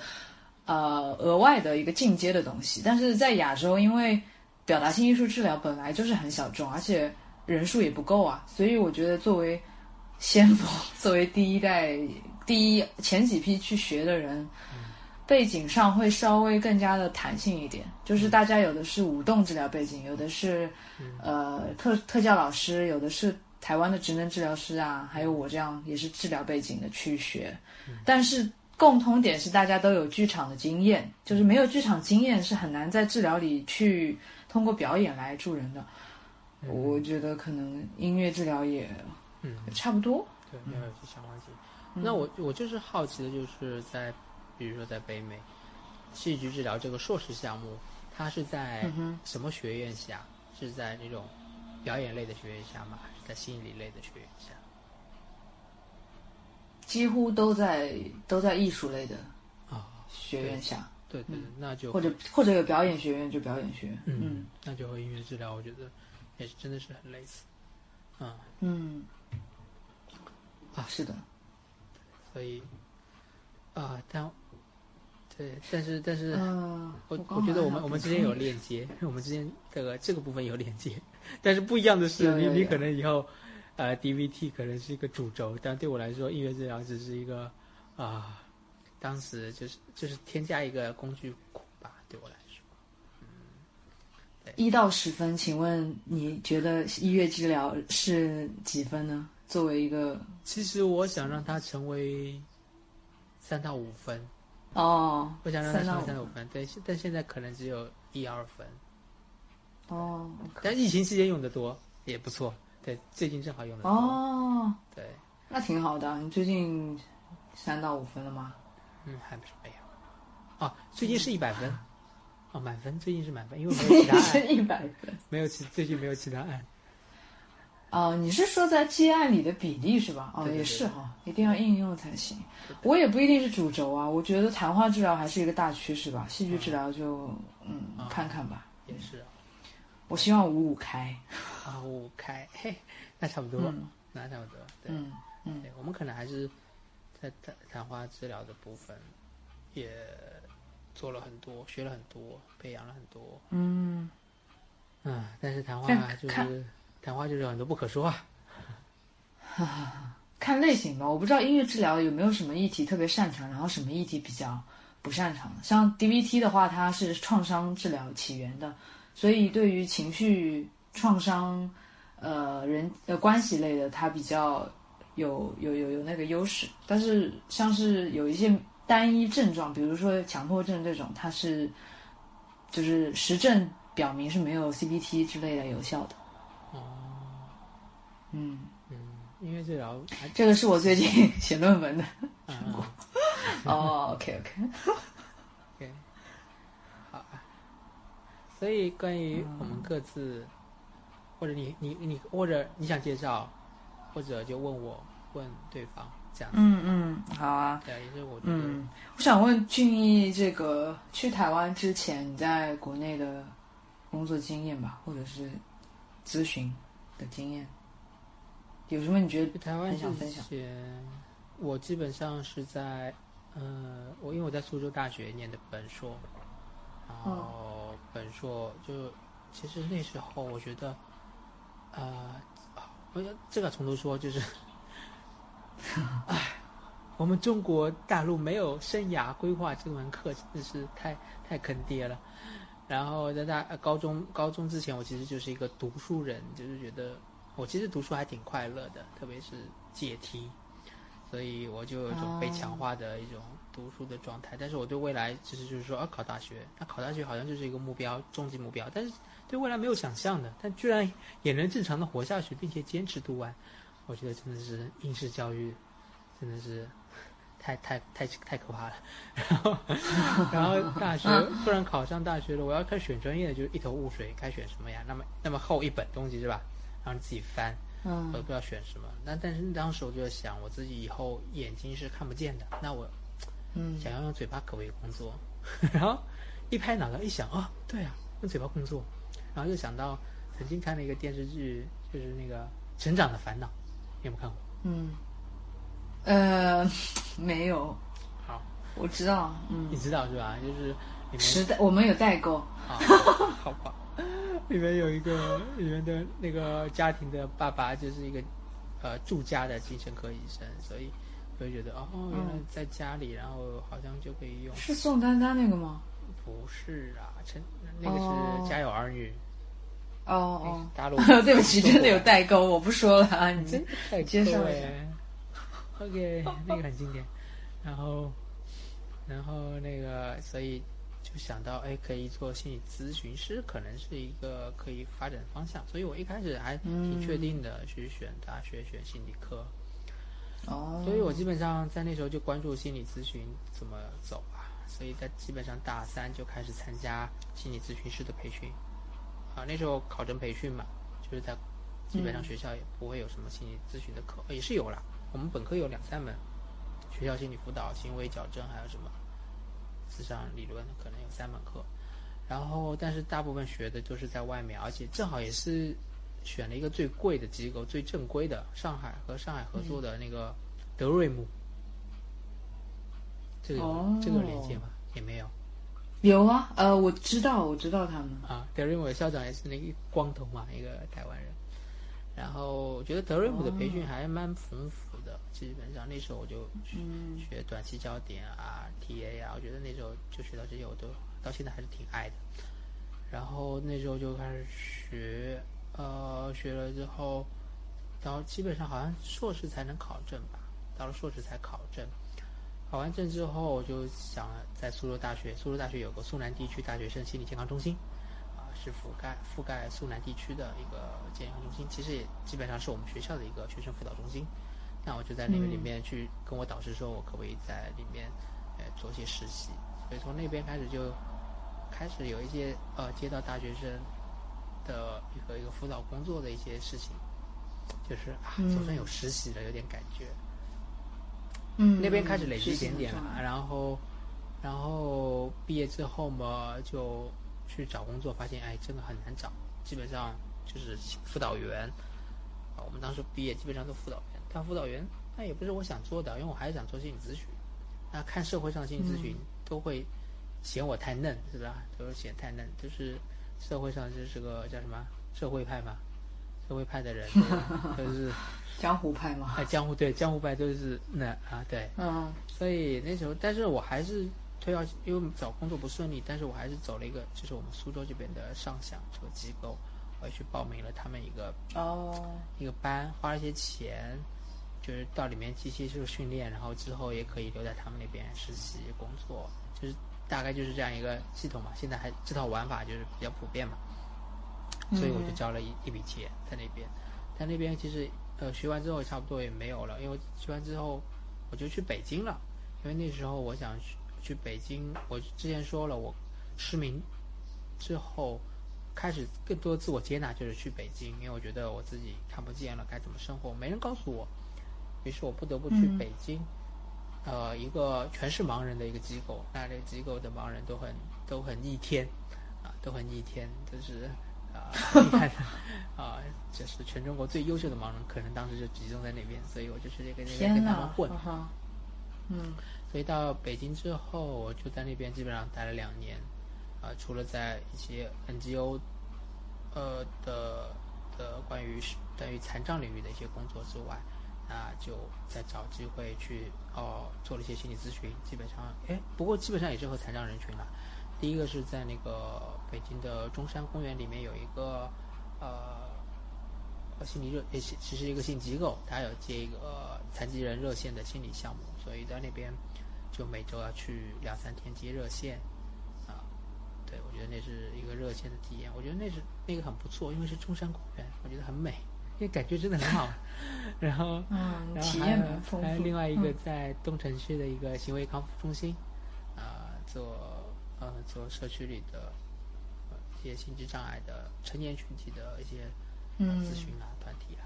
Speaker 2: 呃额外的一个进阶的东西。但是在亚洲，因为表达性艺术治疗本来就是很小众，而且人数也不够啊，所以我觉得作为先锋，作为第一代第一前几批去学的人。背景上会稍微更加的弹性一点，就是大家有的是舞动治疗背景，有的是呃特特教老师，有的是台湾的职能治疗师啊，还有我这样也是治疗背景的去学，但是共通点是大家都有剧场的经验，就是没有剧场经验是很难在治疗里去通过表演来助人的。我觉得可能音乐治疗也
Speaker 1: 嗯，
Speaker 2: 差不多。
Speaker 1: 对，没有些相关性。那我我就是好奇的，就是在比如说在北美戏剧治疗这个硕士项目，它是在什么学院下？是在那种表演类的学院下吗？还是在心理类的学院下？
Speaker 2: 几乎都在都在艺术类的
Speaker 1: 啊、
Speaker 2: 学院下，
Speaker 1: 对对对，那就
Speaker 2: 或者或者有表演学院就表演学院。
Speaker 1: 嗯
Speaker 2: 嗯，
Speaker 1: 那就和音乐治疗，我觉得也是真的是很类似。啊，
Speaker 2: 嗯，
Speaker 1: 啊
Speaker 2: 是的，
Speaker 1: 所以啊、但对，但是但是。
Speaker 2: 嗯，
Speaker 1: 我
Speaker 2: 刚
Speaker 1: 我觉得我们我们之间有链接，我们之间这个这个部分有链接，但是不一样的是，你你可能以后，呃，DVT 可能是一个主轴，但对我来说，音乐治疗只是一个啊、当时就是就是添加一个工具库吧，对我来说。
Speaker 2: 一到十分，请问你觉得音乐治疗是几分呢？作为一个
Speaker 1: 其实我想让它成为三到五分，
Speaker 2: 哦
Speaker 1: 我想让它成为
Speaker 2: 三到
Speaker 1: 三到五分，对，但现在可能只有一二分，
Speaker 2: 哦
Speaker 1: 但疫情期间用的多也不错，对，最近正好用的多，
Speaker 2: 哦，
Speaker 1: 对，
Speaker 2: 那挺好的啊。你最近三到五分了吗？
Speaker 1: 嗯，还不是没有。哦，最近是一百分，哦，满分，最近是满分，因为没有其他
Speaker 2: 是
Speaker 1: 案，
Speaker 2: 一百分。
Speaker 1: 没有其最近没有其他案。
Speaker 2: 哦，你是说在接案里的比例是吧？哦，
Speaker 1: 对对对
Speaker 2: 也是哈，一定要应用才行。我也不一定是主轴啊，我觉得谈话治疗还是一个大趋势吧，戏剧治疗就嗯
Speaker 1: 啊
Speaker 2: 看看吧。
Speaker 1: 也是啊，
Speaker 2: 我希望五五开。
Speaker 1: 啊，五五开，嘿，那差不多，
Speaker 2: 嗯。
Speaker 1: 那差不多，对，
Speaker 2: 嗯嗯。
Speaker 1: 对，我们可能还是在谈谈话治疗的部分也做了很多，学了很多，培养了很多，
Speaker 2: 嗯，
Speaker 1: 嗯，但是谈话就是谈话就是有很多不可说啊，
Speaker 2: 看类型吧。我不知道音乐治疗有没有什么议题特别擅长，然后什么议题比较不擅长。像 DVT 的话，它是创伤治疗起源的，所以对于情绪创伤、呃人呃关系类的，它比较有有有有那个优势。但是像是有一些单一症状，比如说强迫症这种，它是就是实证表明是没有 CBT 之类的有效的。
Speaker 1: 哦，
Speaker 2: 嗯。
Speaker 1: 嗯，音乐治疗
Speaker 2: 这个是我最近写论文的。
Speaker 1: 成果
Speaker 2: 哦，OK
Speaker 1: OK，OK，好啊。所以关于我们各自，或者你你你或者你想介绍，或者就问我问对方这样子。
Speaker 2: 嗯嗯，好啊。
Speaker 1: 对，也是我觉得。
Speaker 2: 嗯，我想问俊逸，这个去台湾之前，你在国内的工作经验吧，或者是咨询的经验，有什么你觉得
Speaker 1: 去台湾
Speaker 2: 想分享
Speaker 1: 前，我基本上是在，呃，我因为我在苏州大学念的本硕，然
Speaker 2: 嗯
Speaker 1: 后本硕就其实那时候我觉得，呃，我要这个从头说就是，唉，我们中国大陆没有生涯规划这门课真的是太太坑爹了。然后在大呃高中高中之前，我其实就是一个读书人，就是觉得我其实读书还挺快乐的，特别是解题，所以我就有一种被强化的一种读书的状态。但是我对未来其实就是说，啊，考大学，那考大学好像就是一个目标，终极目标，但是对未来没有想象的，但居然也能正常的活下去，并且坚持读完，我觉得真的是应试教育，真的是。太太太太可怕了，然后 然后大学突然考上大学了，我要开始选专业，就一头雾水，该选什么呀？那么那么厚一本东西是吧？然后你自己翻，我
Speaker 2: 嗯
Speaker 1: 都不知道选什么。那但是当时我就在想，我自己以后眼睛是看不见的，那我
Speaker 2: 嗯
Speaker 1: 想要用嘴巴可不可以工作？然后一拍脑袋一想，哦，对啊，用嘴巴工作。然后又想到曾经看了一个电视剧，就是那个《成长的烦恼》，你有没有看过？
Speaker 2: 嗯，呃，没有，
Speaker 1: 好，
Speaker 2: 我知道，嗯
Speaker 1: 你，知道是吧？就是
Speaker 2: 时代我们有代沟，
Speaker 1: 啊，好吧，里面有一个里面的那个家庭的爸爸就是一个呃住家的精神科医生，所以我就觉得哦，原来在家里，然后好像就可以用。
Speaker 2: 是宋丹丹那个吗？
Speaker 1: 不是啊，陈那个
Speaker 2: 哦
Speaker 1: 是《家有儿女
Speaker 2: 哦》哦，
Speaker 1: 大陆
Speaker 2: 对不起，真的有代沟，我不说了啊，你
Speaker 1: 真
Speaker 2: 介绍一下
Speaker 1: OK，那个很经典。然后，然后那个，所以就想到，哎，可以做心理咨询师，可能是一个可以发展方向。所以我一开始还挺确定的，去选大学选心理科。
Speaker 2: 哦，
Speaker 1: 所以我基本上在那时候就关注心理咨询怎么走啊，所以在基本上大三就开始参加心理咨询师的培训，啊，那时候考证培训嘛，就是在基本上学校也不会有什么心理咨询的课，也是有啦，我们本科有两三门，学校心理辅导、行为矫正还有什么思想理论，可能有三门课，然后但是大部分学的都是在外面，而且正好也是选了一个最贵的机构、最正规的上海和上海合作的那个德瑞姆，这个、
Speaker 2: 哦
Speaker 1: 这个有连接吗？也没有
Speaker 2: 有啊，呃，我知道，我知道他们，
Speaker 1: 啊。德瑞姆的校长也是那个光头嘛，一个台湾人。然后我觉得德瑞姆的培训还蛮丰富的，基本上那时候我就学短期焦点啊、TA 啊，我觉得那时候就学到这些，我都到现在还是挺爱的。然后那时候就开始学，呃，学了之后，然后基本上好像硕士才能考证吧，到了硕士才考证。考完证之后，我就想了在苏州大学，苏州大学有个苏南地区大学生心理健康中心，啊，是覆盖覆盖苏南地区的一个健康中心，其实也基本上是我们学校的一个学生辅导中心。那我就在那个里面去跟我导师说，我可不可以在里面呃做些实习。所以从那边开始就开始有一些呃接到大学生的一个一个辅导工作的一些事情，就是啊
Speaker 2: 嗯
Speaker 1: 总算有实习了，有点感觉。
Speaker 2: 嗯，
Speaker 1: 那边开始累积一点点
Speaker 2: 是
Speaker 1: 了，然后，然后毕业之后嘛，就去找工作，发现哎，真的很难找，基本上就是辅导员，啊，我们当时毕业基本上都辅导员，当辅导员那也不是我想做的，因为我还是想做心理咨询，那看社会上心理咨询、都会嫌我太嫩，是吧？都是嫌太嫩，就是社会上就是个叫什么社会派嘛，社会派的人都 都是
Speaker 2: 江湖派嘛，
Speaker 1: 哎江湖对江湖派都是那啊对。
Speaker 2: 嗯
Speaker 1: 所以那时候，但是我还是推要，因为找工作不顺利，但是我还是走了一个，就是我们苏州这边的上想这个机构，我去报名了他们一个
Speaker 2: 哦，
Speaker 1: 一个班，花了一些钱，就是到里面机器这个训练，然后之后也可以留在他们那边实习工作，就是大概就是这样一个系统嘛。现在还这套玩法就是比较普遍嘛，所以我就交了一一笔钱在那边，但那边其实呃学完之后差不多也没有了，因为学完之后我就去北京了，因为那时候我想去去北京，我之前说了我失明之后开始更多自我接纳就是去北京，因为我觉得我自己看不见了该怎么生活，没人告诉我，于是我不得不去北京，呃一个全是盲人的一个机构，那这个机构的盲人都很都很逆天啊，都很逆天，就是。啊，厉害的啊！就是全中国最优秀的盲人，可能当时就集中在那边，所以我就去那个那边跟他们混。
Speaker 2: 嗯，
Speaker 1: 所以到北京之后，我就在那边基本上待了两年。啊，除了在一些 NGO，呃的的关于关于残障领域的一些工作之外，那就再找机会去哦做了一些心理咨询。基本上，哎，不过基本上也是和残障人群了。第一个是在那个北京的中山公园里面有一个呃心理热，其其实一个性机构，它有接一个残疾人热线的心理项目，所以在那边就每周要去两三天接热线啊。对，我觉得那是一个热线的体验，我觉得那是那个很不错，因为是中山公园，我觉得很美，因为感觉真的很好。然后，
Speaker 2: 嗯，
Speaker 1: 然后还有还有另外一个在东城区的一个行为康复中心啊做。呃，做社区里的一些心智障碍的成年群体的一些咨询啊团体啊，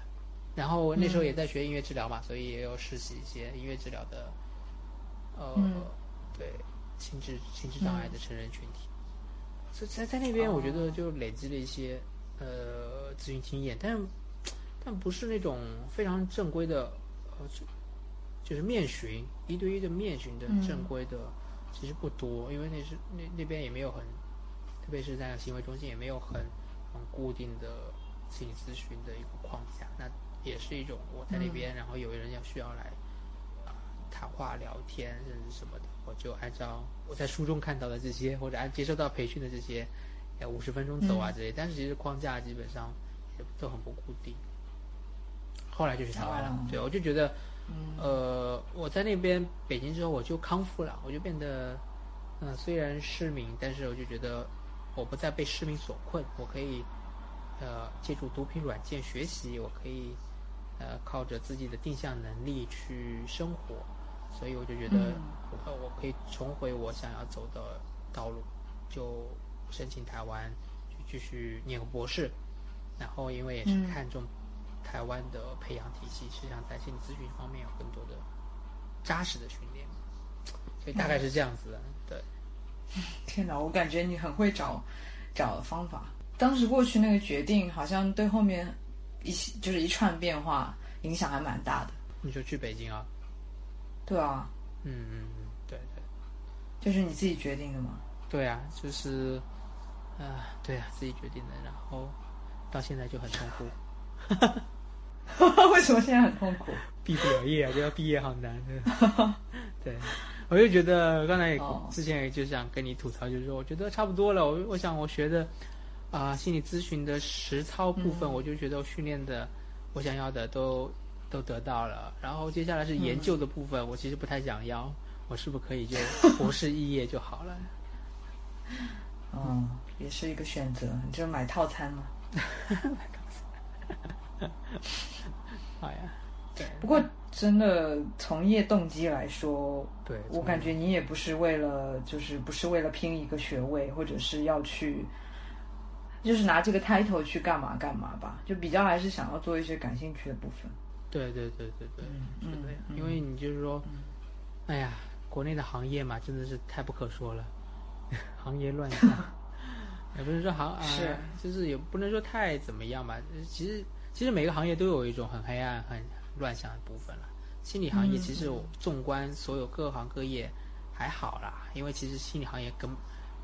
Speaker 1: 然后那时候也在学音乐治疗嘛，所以也有实习一些音乐治疗的，呃，对心智心智障碍的成人群体，所以在在那边我觉得就累积了一些呃咨询经验，但但不是那种非常正规的呃，就是面询一对一的面询的正规的。其实不多，因为那是那那边也没有很，特别是在行为中心也没有很很固定的心理咨询的一个框架。那也是一种我在那边，然后有人要需要来啊谈话聊天，甚至什么的，我就按照我在书中看到的这些，或者按接受到培训的这些，要五十分钟走啊之类。但是其实框架基本上也都很不固定。后来就去台湾了，对，我就觉得。呃，我在那边北京之后，我就康复了，我就变得，嗯，虽然失明，但是我就觉得我不再被失明所困，我可以，呃，借助读品软件学习，我可以，呃，靠着自己的定向能力去生活，所以我就觉得，呃，我可以重回我想要走的道路，就申请台湾去继续念个博士，然后因为也是看中。台湾的培养体系实际上在心理咨询方面有更多的扎实的训练，所以大概是这样子的。对，
Speaker 2: 天哪，我感觉你很会找找方法。当时过去那个决定，好像对后面一就是一串变化影响还蛮大的。
Speaker 1: 你就去北京啊？
Speaker 2: 对啊。
Speaker 1: 嗯嗯嗯，对对。
Speaker 2: 就是你自己决定的吗？
Speaker 1: 对啊，就是啊，对啊，自己决定的。然后到现在就很痛苦。
Speaker 2: 为什么现在很痛苦？
Speaker 1: 毕不了业啊，就要毕业好难。对，我就觉得刚才也之前也就想跟你吐槽，就是说我觉得差不多了。我我想我学的啊心理咨询的实操部分，我就觉得我训练的我想要的都都得到了。然后接下来是研究的部分，我其实不太想要。我是不是可以就博士肄业就好了？
Speaker 2: 嗯，也是一个选择。你就买套餐嘛。
Speaker 1: 好呀，对。
Speaker 2: 不过真的从业动机来说，
Speaker 1: 对
Speaker 2: 我感觉你也不是为了，就是不是为了拼一个学位，或者是要去，就是拿这个 title 去干嘛干嘛吧，就比较还是想要做一些感兴趣的部分。
Speaker 1: 对对对对对，是的呀。因为你就是说，哎呀，国内的行业嘛，真的是太不可说了，行业乱象。也不能说行啊，就是也不能说太怎么样吧。其实，其实每个行业都有一种很黑暗、很乱象的部分了。心理行业其实纵观所有各行各业还好啦，因为其实心理行业根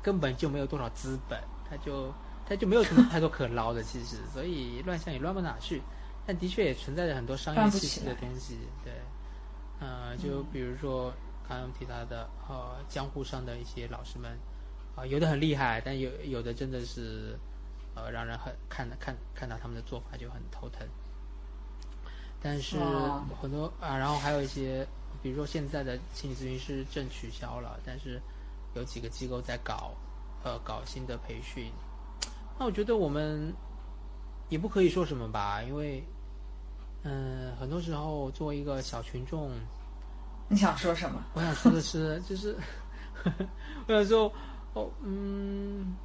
Speaker 1: 根本就没有多少资本，它就它就没有什么太多可捞的。其实，所以乱象也乱不哪去。但的确也存在着很多商业气息的东西。对，呃，就比如说刚刚提到的呃江湖上的一些老师们。啊，有的很厉害，但有有的真的是，呃，让人很看看看到他们的做法就很头疼。但是很多啊，然后还有一些，比如说现在的心理咨询师证取消了，但是有几个机构在搞，呃，搞新的培训。那我觉得我们也不可以说什么吧，因为嗯，很多时候作为一个小群众，
Speaker 2: 你想说什么？
Speaker 1: 我想说的是，就是 我想说，哦，嗯，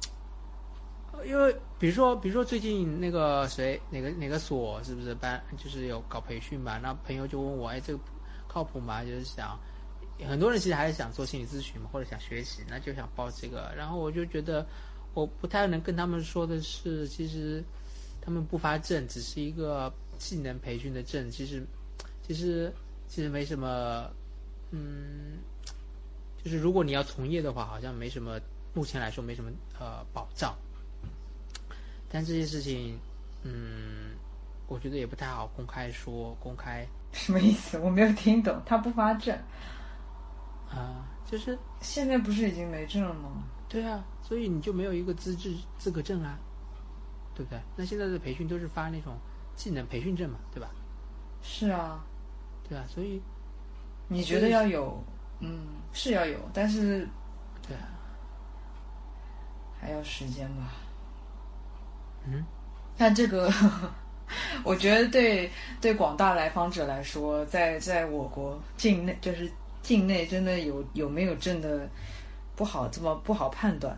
Speaker 1: 因为比如说，比如说最近那个谁，哪个哪个所是不是办，就是有搞培训嘛？那朋友就问我，哎，这个靠谱吗？就是想，很多人其实还是想做心理咨询嘛，或者想学习，那就想报这个。然后我就觉得，我不太能跟他们说的是，其实他们不发证，只是一个技能培训的证，其实，其实其实没什么，嗯。就是如果你要从业的话，好像没什么，目前来说没什么呃保障。但这些事情，嗯，我觉得也不太好公开说，公开
Speaker 2: 什么意思？我没有听懂。他不发证
Speaker 1: 啊，就是
Speaker 2: 现在不是已经没证了吗？
Speaker 1: 对啊，所以你就没有一个资质资格证啊，对不对？那现在的培训都是发那种技能培训证嘛，对吧？
Speaker 2: 是啊，
Speaker 1: 对啊，所以
Speaker 2: 你觉得要有？嗯，是要有，但是，
Speaker 1: 对啊，
Speaker 2: 还要时间吧。
Speaker 1: 嗯，
Speaker 2: 但这个，我觉得对对广大来访者来说，在在我国境内，就是境内，真的有有没有证的，不好这么不好判断。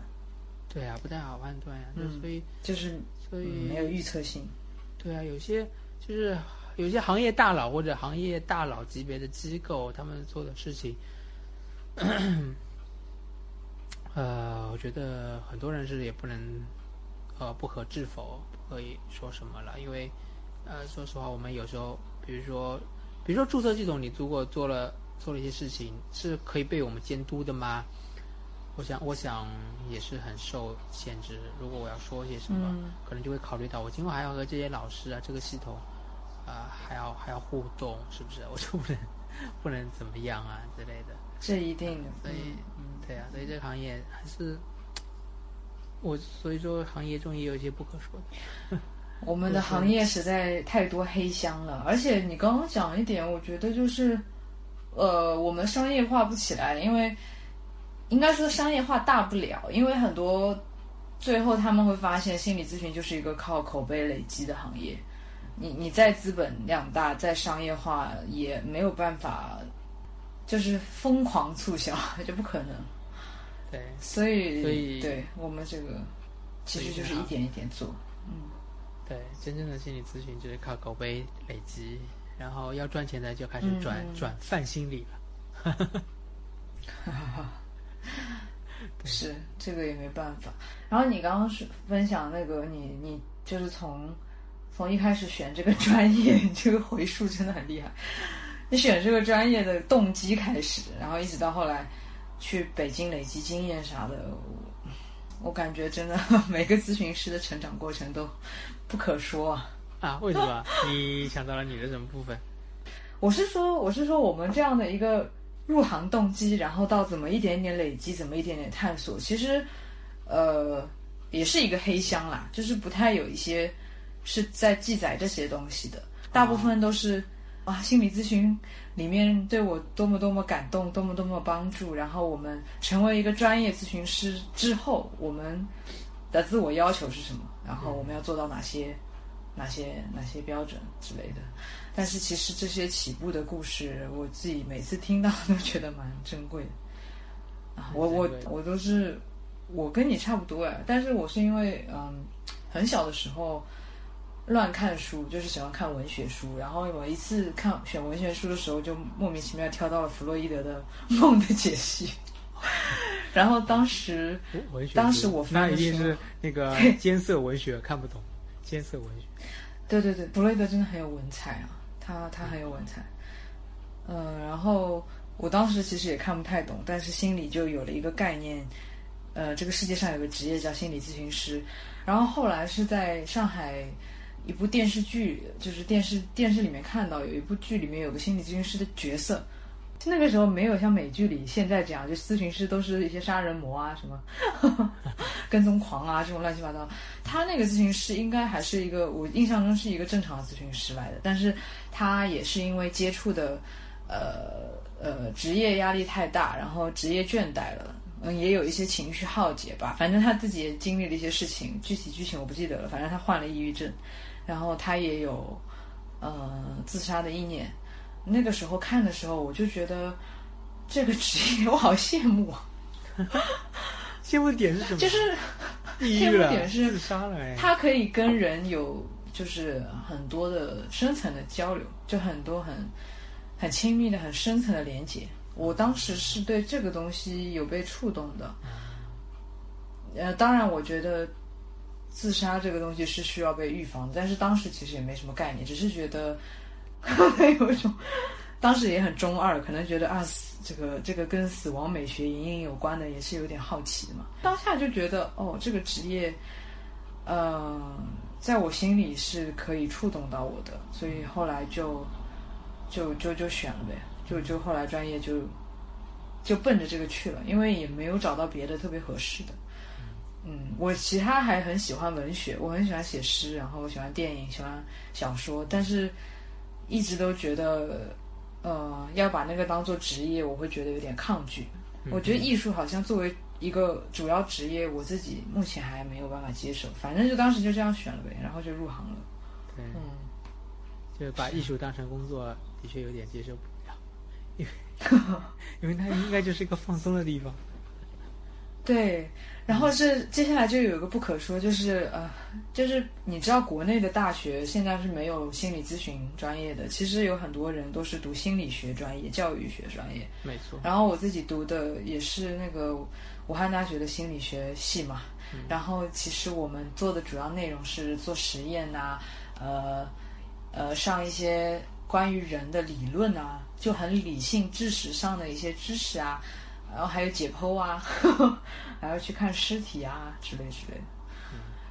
Speaker 1: 对啊，不太好判断呀。嗯，所以
Speaker 2: 就是
Speaker 1: 所以
Speaker 2: 没有预测性。
Speaker 1: 对啊，有些就是有些行业大佬或者行业大佬级别的机构，他们做的事情。呃，我觉得很多人是也不能，呃，不可置否，不可以说什么了，因为，呃，说实话，我们有时候，比如说，比如说注册系统，你如果做了做了一些事情，是可以被我们监督的吗？我想，我想也是很受限制。如果我要说些什么，可能就会考虑到我今后还要和这些老师啊，这个系统，啊，还要还要互动，是不是？我就不能 不能怎么样啊之类的。
Speaker 2: 这一定的，
Speaker 1: 所以，嗯，对啊，所以这个行业还是我，所以说行业中也有些不可说的。
Speaker 2: 我们的行业实在太多黑箱了，而且你刚刚讲一点，我觉得就是，呃，我们商业化不起来，因为应该说商业化大不了，因为很多最后他们会发现，心理咨询就是一个靠口碑累积的行业，你你再资本量大，再商业化也没有办法。就是疯狂促销，就不可能。
Speaker 1: 对，
Speaker 2: 所以，
Speaker 1: 所以，
Speaker 2: 对我们这个其实就是一点一点做。嗯，
Speaker 1: 对，真正的心理咨询就是靠口碑累积，然后要赚钱的就开始转转泛心理了。
Speaker 2: 哈哈哈，是这个也没办法。然后你刚刚是分享那个，你你就是从从一开始选这个专业，这个回溯真的很厉害。你选这个专业的动机开始，然后一直到后来去北京累积经验啥的，我感觉真的 每个咨询师的成长过程都不可说啊！
Speaker 1: 啊，为什么？你想到了你的什么部分？
Speaker 2: 我是说，我是说，我们这样的一个入行动机，然后到怎么一点点累积，怎么一点点探索，其实呃也是一个黑箱啦，就是不太有一些是在记载这些东西的，大部分都是。啊，心理咨询里面对我多么多么感动，多么多么帮助。然后我们成为一个专业咨询师之后，我们的自我要求是什么？然后我们要做到哪些、哪些、哪些标准之类的。但是其实这些起步的故事，我自己每次听到都觉得蛮珍贵的。啊，我我我都是我跟你差不多哎，但是我是因为嗯很小的时候。乱看书就是喜欢看文学书，然后有一次看选文学书的时候，就莫名其妙挑到了弗洛伊德的《梦的解析》，然后当时，当时我
Speaker 1: 那一定是那个艰涩文学看不懂，艰涩文学。
Speaker 2: 对对对，弗洛伊德真的很有文采啊，他他很有文采。呃，然后我当时其实也看不太懂，但是心里就有了一个概念，呃，这个世界上有个职业叫心理咨询师，然后后来是在上海。一部电视剧，就是电视电视里面看到有一部剧里面有个心理咨询师的角色，那个时候没有像美剧里现在这样，就咨询师都是一些杀人魔啊什么，跟踪狂啊这种乱七八糟。他那个咨询师应该还是一个，我印象中是一个正常的咨询师来的，但是他也是因为接触的，呃呃职业压力太大，然后职业倦怠了，嗯也有一些情绪耗竭吧，反正他自己也经历了一些事情，具体剧情我不记得了，反正他患了抑郁症。然后他也有，呃自杀的意念。那个时候看的时候，我就觉得这个职业我好羡慕啊。
Speaker 1: 羡慕点是什么？
Speaker 2: 就是
Speaker 1: 抑
Speaker 2: 羡慕点是
Speaker 1: 自杀了哎。
Speaker 2: 他可以跟人有就是很多的深层的交流，就很多很很亲密的、很深层的连接。我当时是对这个东西有被触动的。呃，当然，我觉得自杀这个东西是需要被预防的，但是当时其实也没什么概念，只是觉得 有一种，当时也很中二，可能觉得啊，死这个这个跟死亡美学隐隐有关的，也是有点好奇的嘛。当下就觉得哦，这个职业，呃，在我心里是可以触动到我的，所以后来就就就就选了呗，就就后来专业就就奔着这个去了，因为也没有找到别的特别合适的。嗯，我其他还很喜欢文学，我很喜欢写诗，然后我喜欢电影，喜欢小说，但是一直都觉得，呃，要把那个当做职业，我会觉得有点抗拒。我觉得艺术好像作为一个主要职业，我自己目前还没有办法接受。反正就当时就这样选了呗，然后就入行了。
Speaker 1: 对，
Speaker 2: 嗯，
Speaker 1: 就是把艺术当成工作，的确有点接受不了，因为 因为它应该就是一个放松的地方。
Speaker 2: 对，然后是接下来就有一个不可说，就是呃，就是你知道国内的大学现在是没有心理咨询专业的，其实有很多人都是读心理学专业、教育学专业。
Speaker 1: 没错，
Speaker 2: 然后我自己读的也是那个武汉大学的心理学系嘛，然后其实我们做的主要内容是做实验呐、呃呃上一些关于人的理论啊，就很理性知识上的一些知识啊，然后还有解剖啊，还要去看尸体啊之类之类的。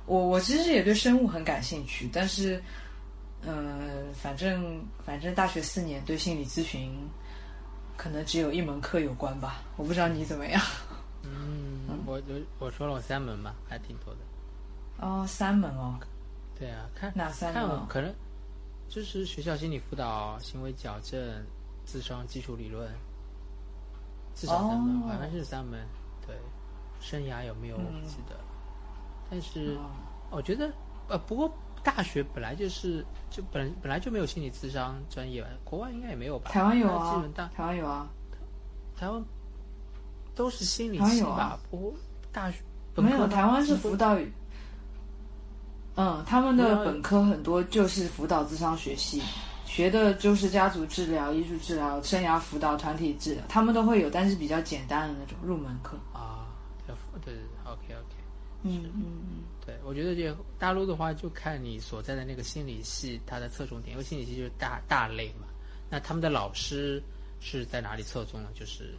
Speaker 2: 我我其实也对生物很感兴趣，但是，呃，反正反正大学四年对心理咨询，可能只有一门课有关吧。我不知道你怎么样。
Speaker 1: 嗯，我我我说了我三门吧，还挺多的。
Speaker 2: 哦，三门哦，
Speaker 1: 对啊，看
Speaker 2: 哪三门哦？
Speaker 1: 看可能就是学校心理辅导、行为矫正、智商基础理论，至少三门，
Speaker 2: 哦
Speaker 1: 好像是三门。对，生涯有没有我不记得，但是
Speaker 2: 哦
Speaker 1: 我觉得呃，不过大学本来就是就本本来就没有心理咨商专业，国外应该也没有吧？
Speaker 2: 台湾有
Speaker 1: 基
Speaker 2: 啊
Speaker 1: 本大，
Speaker 2: 台湾有啊，
Speaker 1: 台湾都是心理系吧？不过大学本
Speaker 2: 没有，台湾是
Speaker 1: 不
Speaker 2: 辅导语。嗯，他们的本科很多就是辅导智商学系，学的就是家族治疗、艺术治疗、生涯辅导、团体治疗，他们都会有，但是比较简单的那种入门课。
Speaker 1: 啊，对对对，OK OK。
Speaker 2: 嗯嗯嗯，
Speaker 1: 对，我觉得这大陆的话，就看你所在的那个心理系，它的侧重点，因为心理系就是大大类嘛。那他们的老师是在哪里侧重呢？就是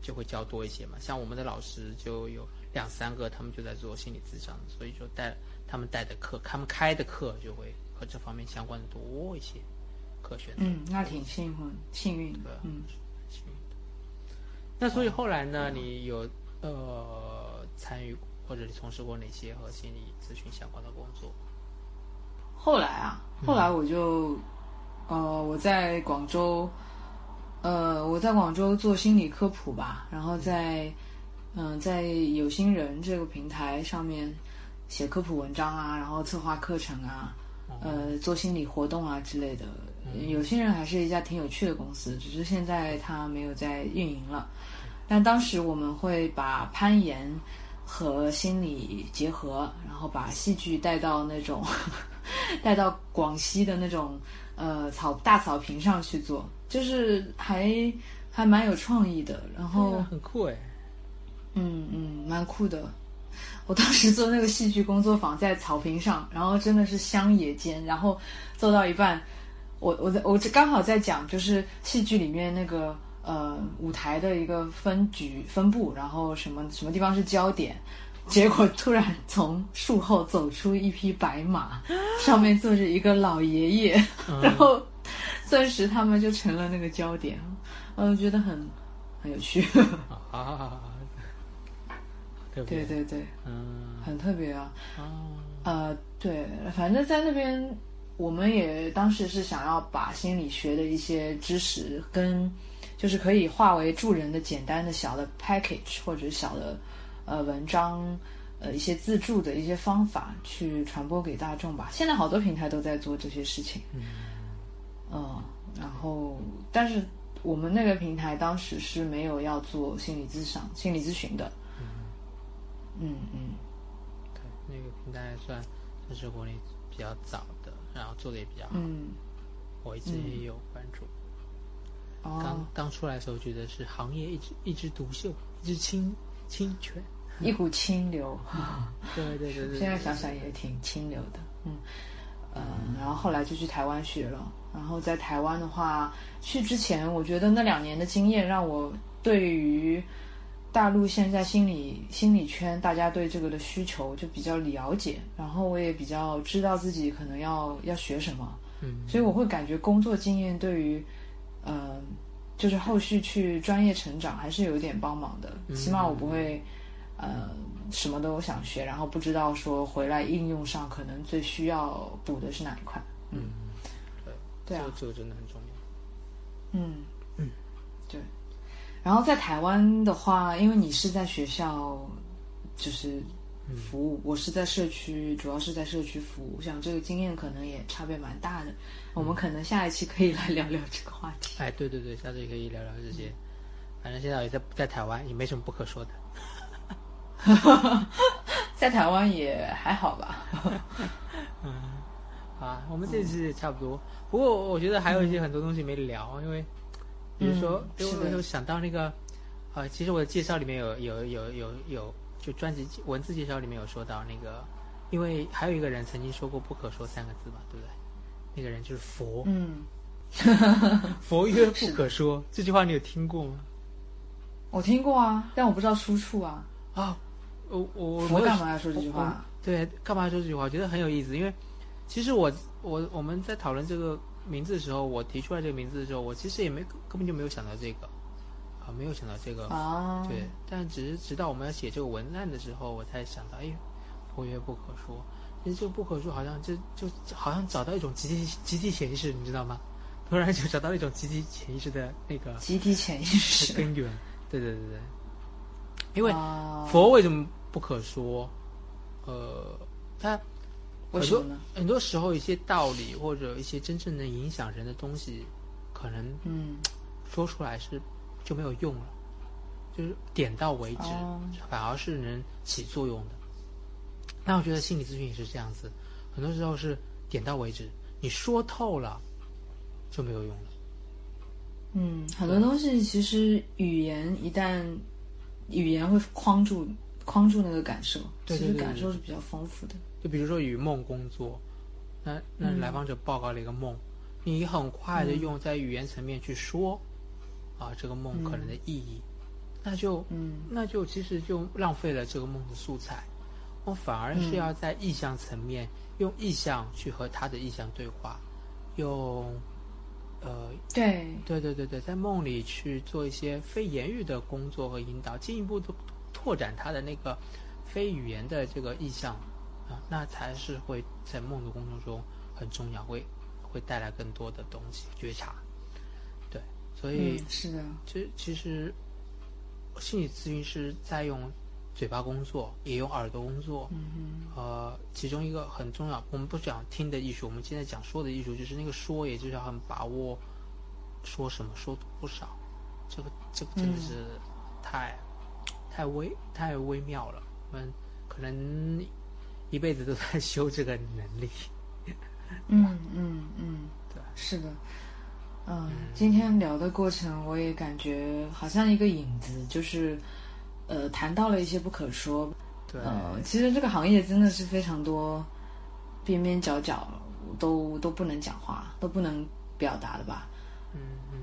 Speaker 1: 就会教多一些嘛。像我们的老师就有两三个，他们就在做心理咨商，所以就带他们带的课，他们开的课就会和这方面相关的多一些课选择。
Speaker 2: 嗯，那挺幸运幸运的。嗯，
Speaker 1: 幸运的。那所以后来呢，你有呃参与或者你从事过哪些和心理咨询相关的工作？
Speaker 2: 后来啊，后来我就，呃，我在广州，呃，我在广州做心理科普吧，然后在，嗯、在有心人这个平台上面写科普文章啊，然后策划课程啊，呃，做心理活动啊之类的。有心人还是一家挺有趣的公司，只是现在它没有在运营了。但当时我们会把攀岩和心理结合，然后把戏剧带到那种 带到广西的那种呃草大草坪上去做，就是还还蛮有创意的。然后
Speaker 1: 很酷哎，
Speaker 2: 嗯嗯，蛮酷的。我当时做那个戏剧工作坊在草坪上，然后真的是乡野间，然后做到一半，我我在我这刚好在讲就是戏剧里面那个呃舞台的一个分局分布，然后什么什么地方是焦点，结果突然从树后走出一匹白马，上面坐着一个老爷爷，然后顿时他们就成了那个焦点，我觉得很很有趣。
Speaker 1: 啊，对不
Speaker 2: 对？对对，
Speaker 1: 嗯，
Speaker 2: 很特别啊。
Speaker 1: 啊，
Speaker 2: 呃，对，反正在那边，我们也当时是想要把心理学的一些知识跟，就是可以化为助人的简单的小的 package 或者小的呃文章，呃一些自助的一些方法去传播给大众吧。现在好多平台都在做这些事情。嗯然后但是我们那个平台当时是没有要做心理咨商、心理咨询的。嗯嗯，
Speaker 1: 对，那个平台算算是国内比较早的，然后做的也比较好，
Speaker 2: 嗯，
Speaker 1: 我一直也有关注。
Speaker 2: 哦
Speaker 1: 刚，刚出来的时候，觉得是行业一枝一枝独秀，一枝清清泉。
Speaker 2: 一股清流。
Speaker 1: 对对对对，
Speaker 2: 现在想想也挺清流的，嗯，呃，然后后来就去台湾学了，然后在台湾的话，去之前我觉得那两年的经验让我对于大陆现在心理心理圈大家对这个的需求就比较了解，然后我也比较知道自己可能要要学什么，
Speaker 1: 嗯，
Speaker 2: 所以我会感觉工作经验对于，呃，就是后续去专业成长还是有一点帮忙的，起码我不会。呃，什么都想学，然后不知道说回来应用上可能最需要补的是哪一块。
Speaker 1: 嗯，对，
Speaker 2: 对啊
Speaker 1: 这个这个真的很重要。
Speaker 2: 嗯。然后在台湾的话，因为你是在学校，就是服务，我是在社区，主要是在社区服务，我想这个经验可能也差别蛮大的。我们可能下一期可以来聊聊这个话题。
Speaker 1: 哎，对对对，下次也可以聊聊这些。反正现在也在在台湾，也没什么不可说的。
Speaker 2: 在台湾也还好吧。
Speaker 1: 嗯，啊，我们这次也差不多。不过我觉得还有一些很多东西没聊，因为比如说，我有想到那个，呃，其实我的介绍里面有有有有有，就专辑文字介绍里面有说到那个，因为还有一个人曾经说过“不可说”三个字嘛，对不对？那个人就是佛，
Speaker 2: 嗯，
Speaker 1: 佛曰不可说，这句话你有听过吗？
Speaker 2: 我听过啊，但我不知道出处啊。
Speaker 1: 啊，我我
Speaker 2: 佛
Speaker 1: 我
Speaker 2: 干嘛要说这句话？
Speaker 1: 对，干嘛说这句话？我觉得很有意思，因为其实我我我们在讨论这个名字的时候，我提出来这个名字的时候，我其实也没根本就没有想到这个啊，没有想到这个，
Speaker 2: 啊，
Speaker 1: 对，但只是直到我们要写这个文案的时候，我才想到，哎，佛曰不可说。其实这个不可说，好像就就好像找到一种集体集体潜意识，你知道吗？突然就找到一种集体潜意识的那个
Speaker 2: 集体潜意识。
Speaker 1: 根源。对对对对，因为
Speaker 2: 啊
Speaker 1: 佛为什么不可说？呃，他
Speaker 2: 为什么呢？
Speaker 1: 很多时候一些道理或者一些真正能影响人的东西，可能
Speaker 2: 嗯，
Speaker 1: 说出来是就没有用了，就是点到为止，
Speaker 2: 哦
Speaker 1: 反而是能起作用的。那我觉得心理咨询也是这样子，很多时候是点到为止，你说透了就没有用了。
Speaker 2: 嗯，很多东西其实语言一旦语言会框住框住那个感受，其实
Speaker 1: 对对对对
Speaker 2: 感受是比较丰富的。
Speaker 1: 就比如说与梦工作，那那
Speaker 2: 嗯。
Speaker 1: 来访者报告了一个梦，你很快的用在语言层面去说，啊，这个梦可能的意义，那就
Speaker 2: 嗯
Speaker 1: 那就其实就浪费了这个梦的素材。我反而是
Speaker 2: 嗯。
Speaker 1: 要在意象层面、用意象去和他的意象对话，用呃
Speaker 2: 对，
Speaker 1: 对对对对，在梦里去做一些非言语的工作和引导，进一步的拓展他的那个非语言的这个意象啊，那才是会在梦的过程中很重要，会会带来更多的东西觉察。对，所以
Speaker 2: 嗯，是的，
Speaker 1: 其其实心理咨询师在用嘴巴工作，也用耳朵工作。
Speaker 2: 嗯
Speaker 1: 呃，其中一个很重要，我们不讲听的艺术，我们现在讲说的艺术，就是那个说，也就是要很把握说什么，说多少，这个这个真的是太、太微太微妙了。我们可能一辈子都在修这个能力。
Speaker 2: 嗯嗯嗯，
Speaker 1: 对，
Speaker 2: 是的。嗯，今天聊的过程，我也感觉好像一个影子，就是呃，谈到了一些不可说。
Speaker 1: 对，
Speaker 2: 呃，其实这个行业真的是非常多边边角角都都不能讲话，都不能表达的吧？
Speaker 1: 嗯嗯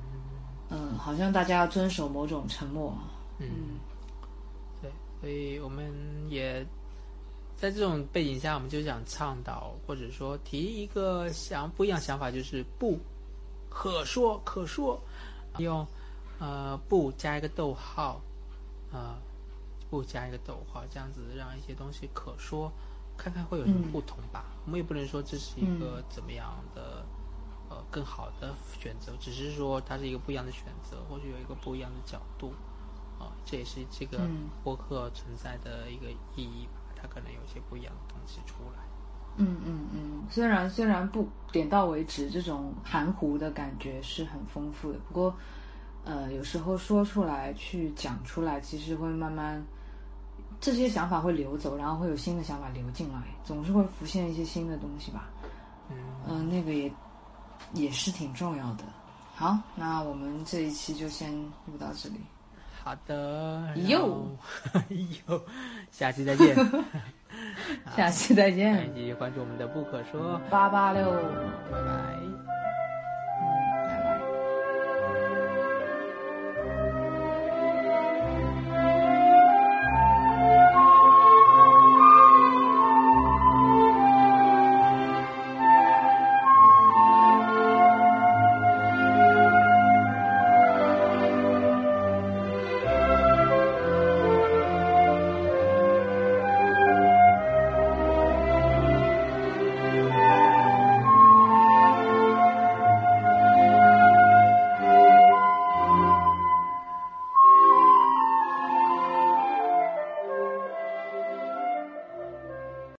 Speaker 2: 嗯，好像大家要遵守某种沉默。
Speaker 1: 嗯嗯，对，所以我们也在这种背景下，我们就想倡导或者说提一个想不一样想法，就是不可说可说，用呃不加一个逗号，呃不加一个逗号，这样子让一些东西可说，看看会有什么
Speaker 2: 嗯
Speaker 1: 不同吧。我们也不能说这是一个怎么样的。呃，更好的选择，只是说它是一个不一样的选择，或许有一个不一样的角度，啊、这也是这个
Speaker 2: 嗯
Speaker 1: 播客存在的一个意义吧。它可能有些不一样的东西出来。
Speaker 2: 嗯嗯嗯，虽然虽然不点到为止，这种含糊的感觉是很丰富的。不过，呃，有时候说出来、去讲出来，其实会慢慢这些想法会流走，然后会有新的想法流进来，总是会浮现一些新的东西吧。
Speaker 1: 嗯，
Speaker 2: 嗯、那个也也是挺重要的。好，那我们这一期就先录到这里。
Speaker 1: 好的，
Speaker 2: 哟
Speaker 1: 哟，下期再见，
Speaker 2: 下期再见
Speaker 1: 欢迎，继续关注我们的不可说，
Speaker 2: 八八六。
Speaker 1: 拜拜。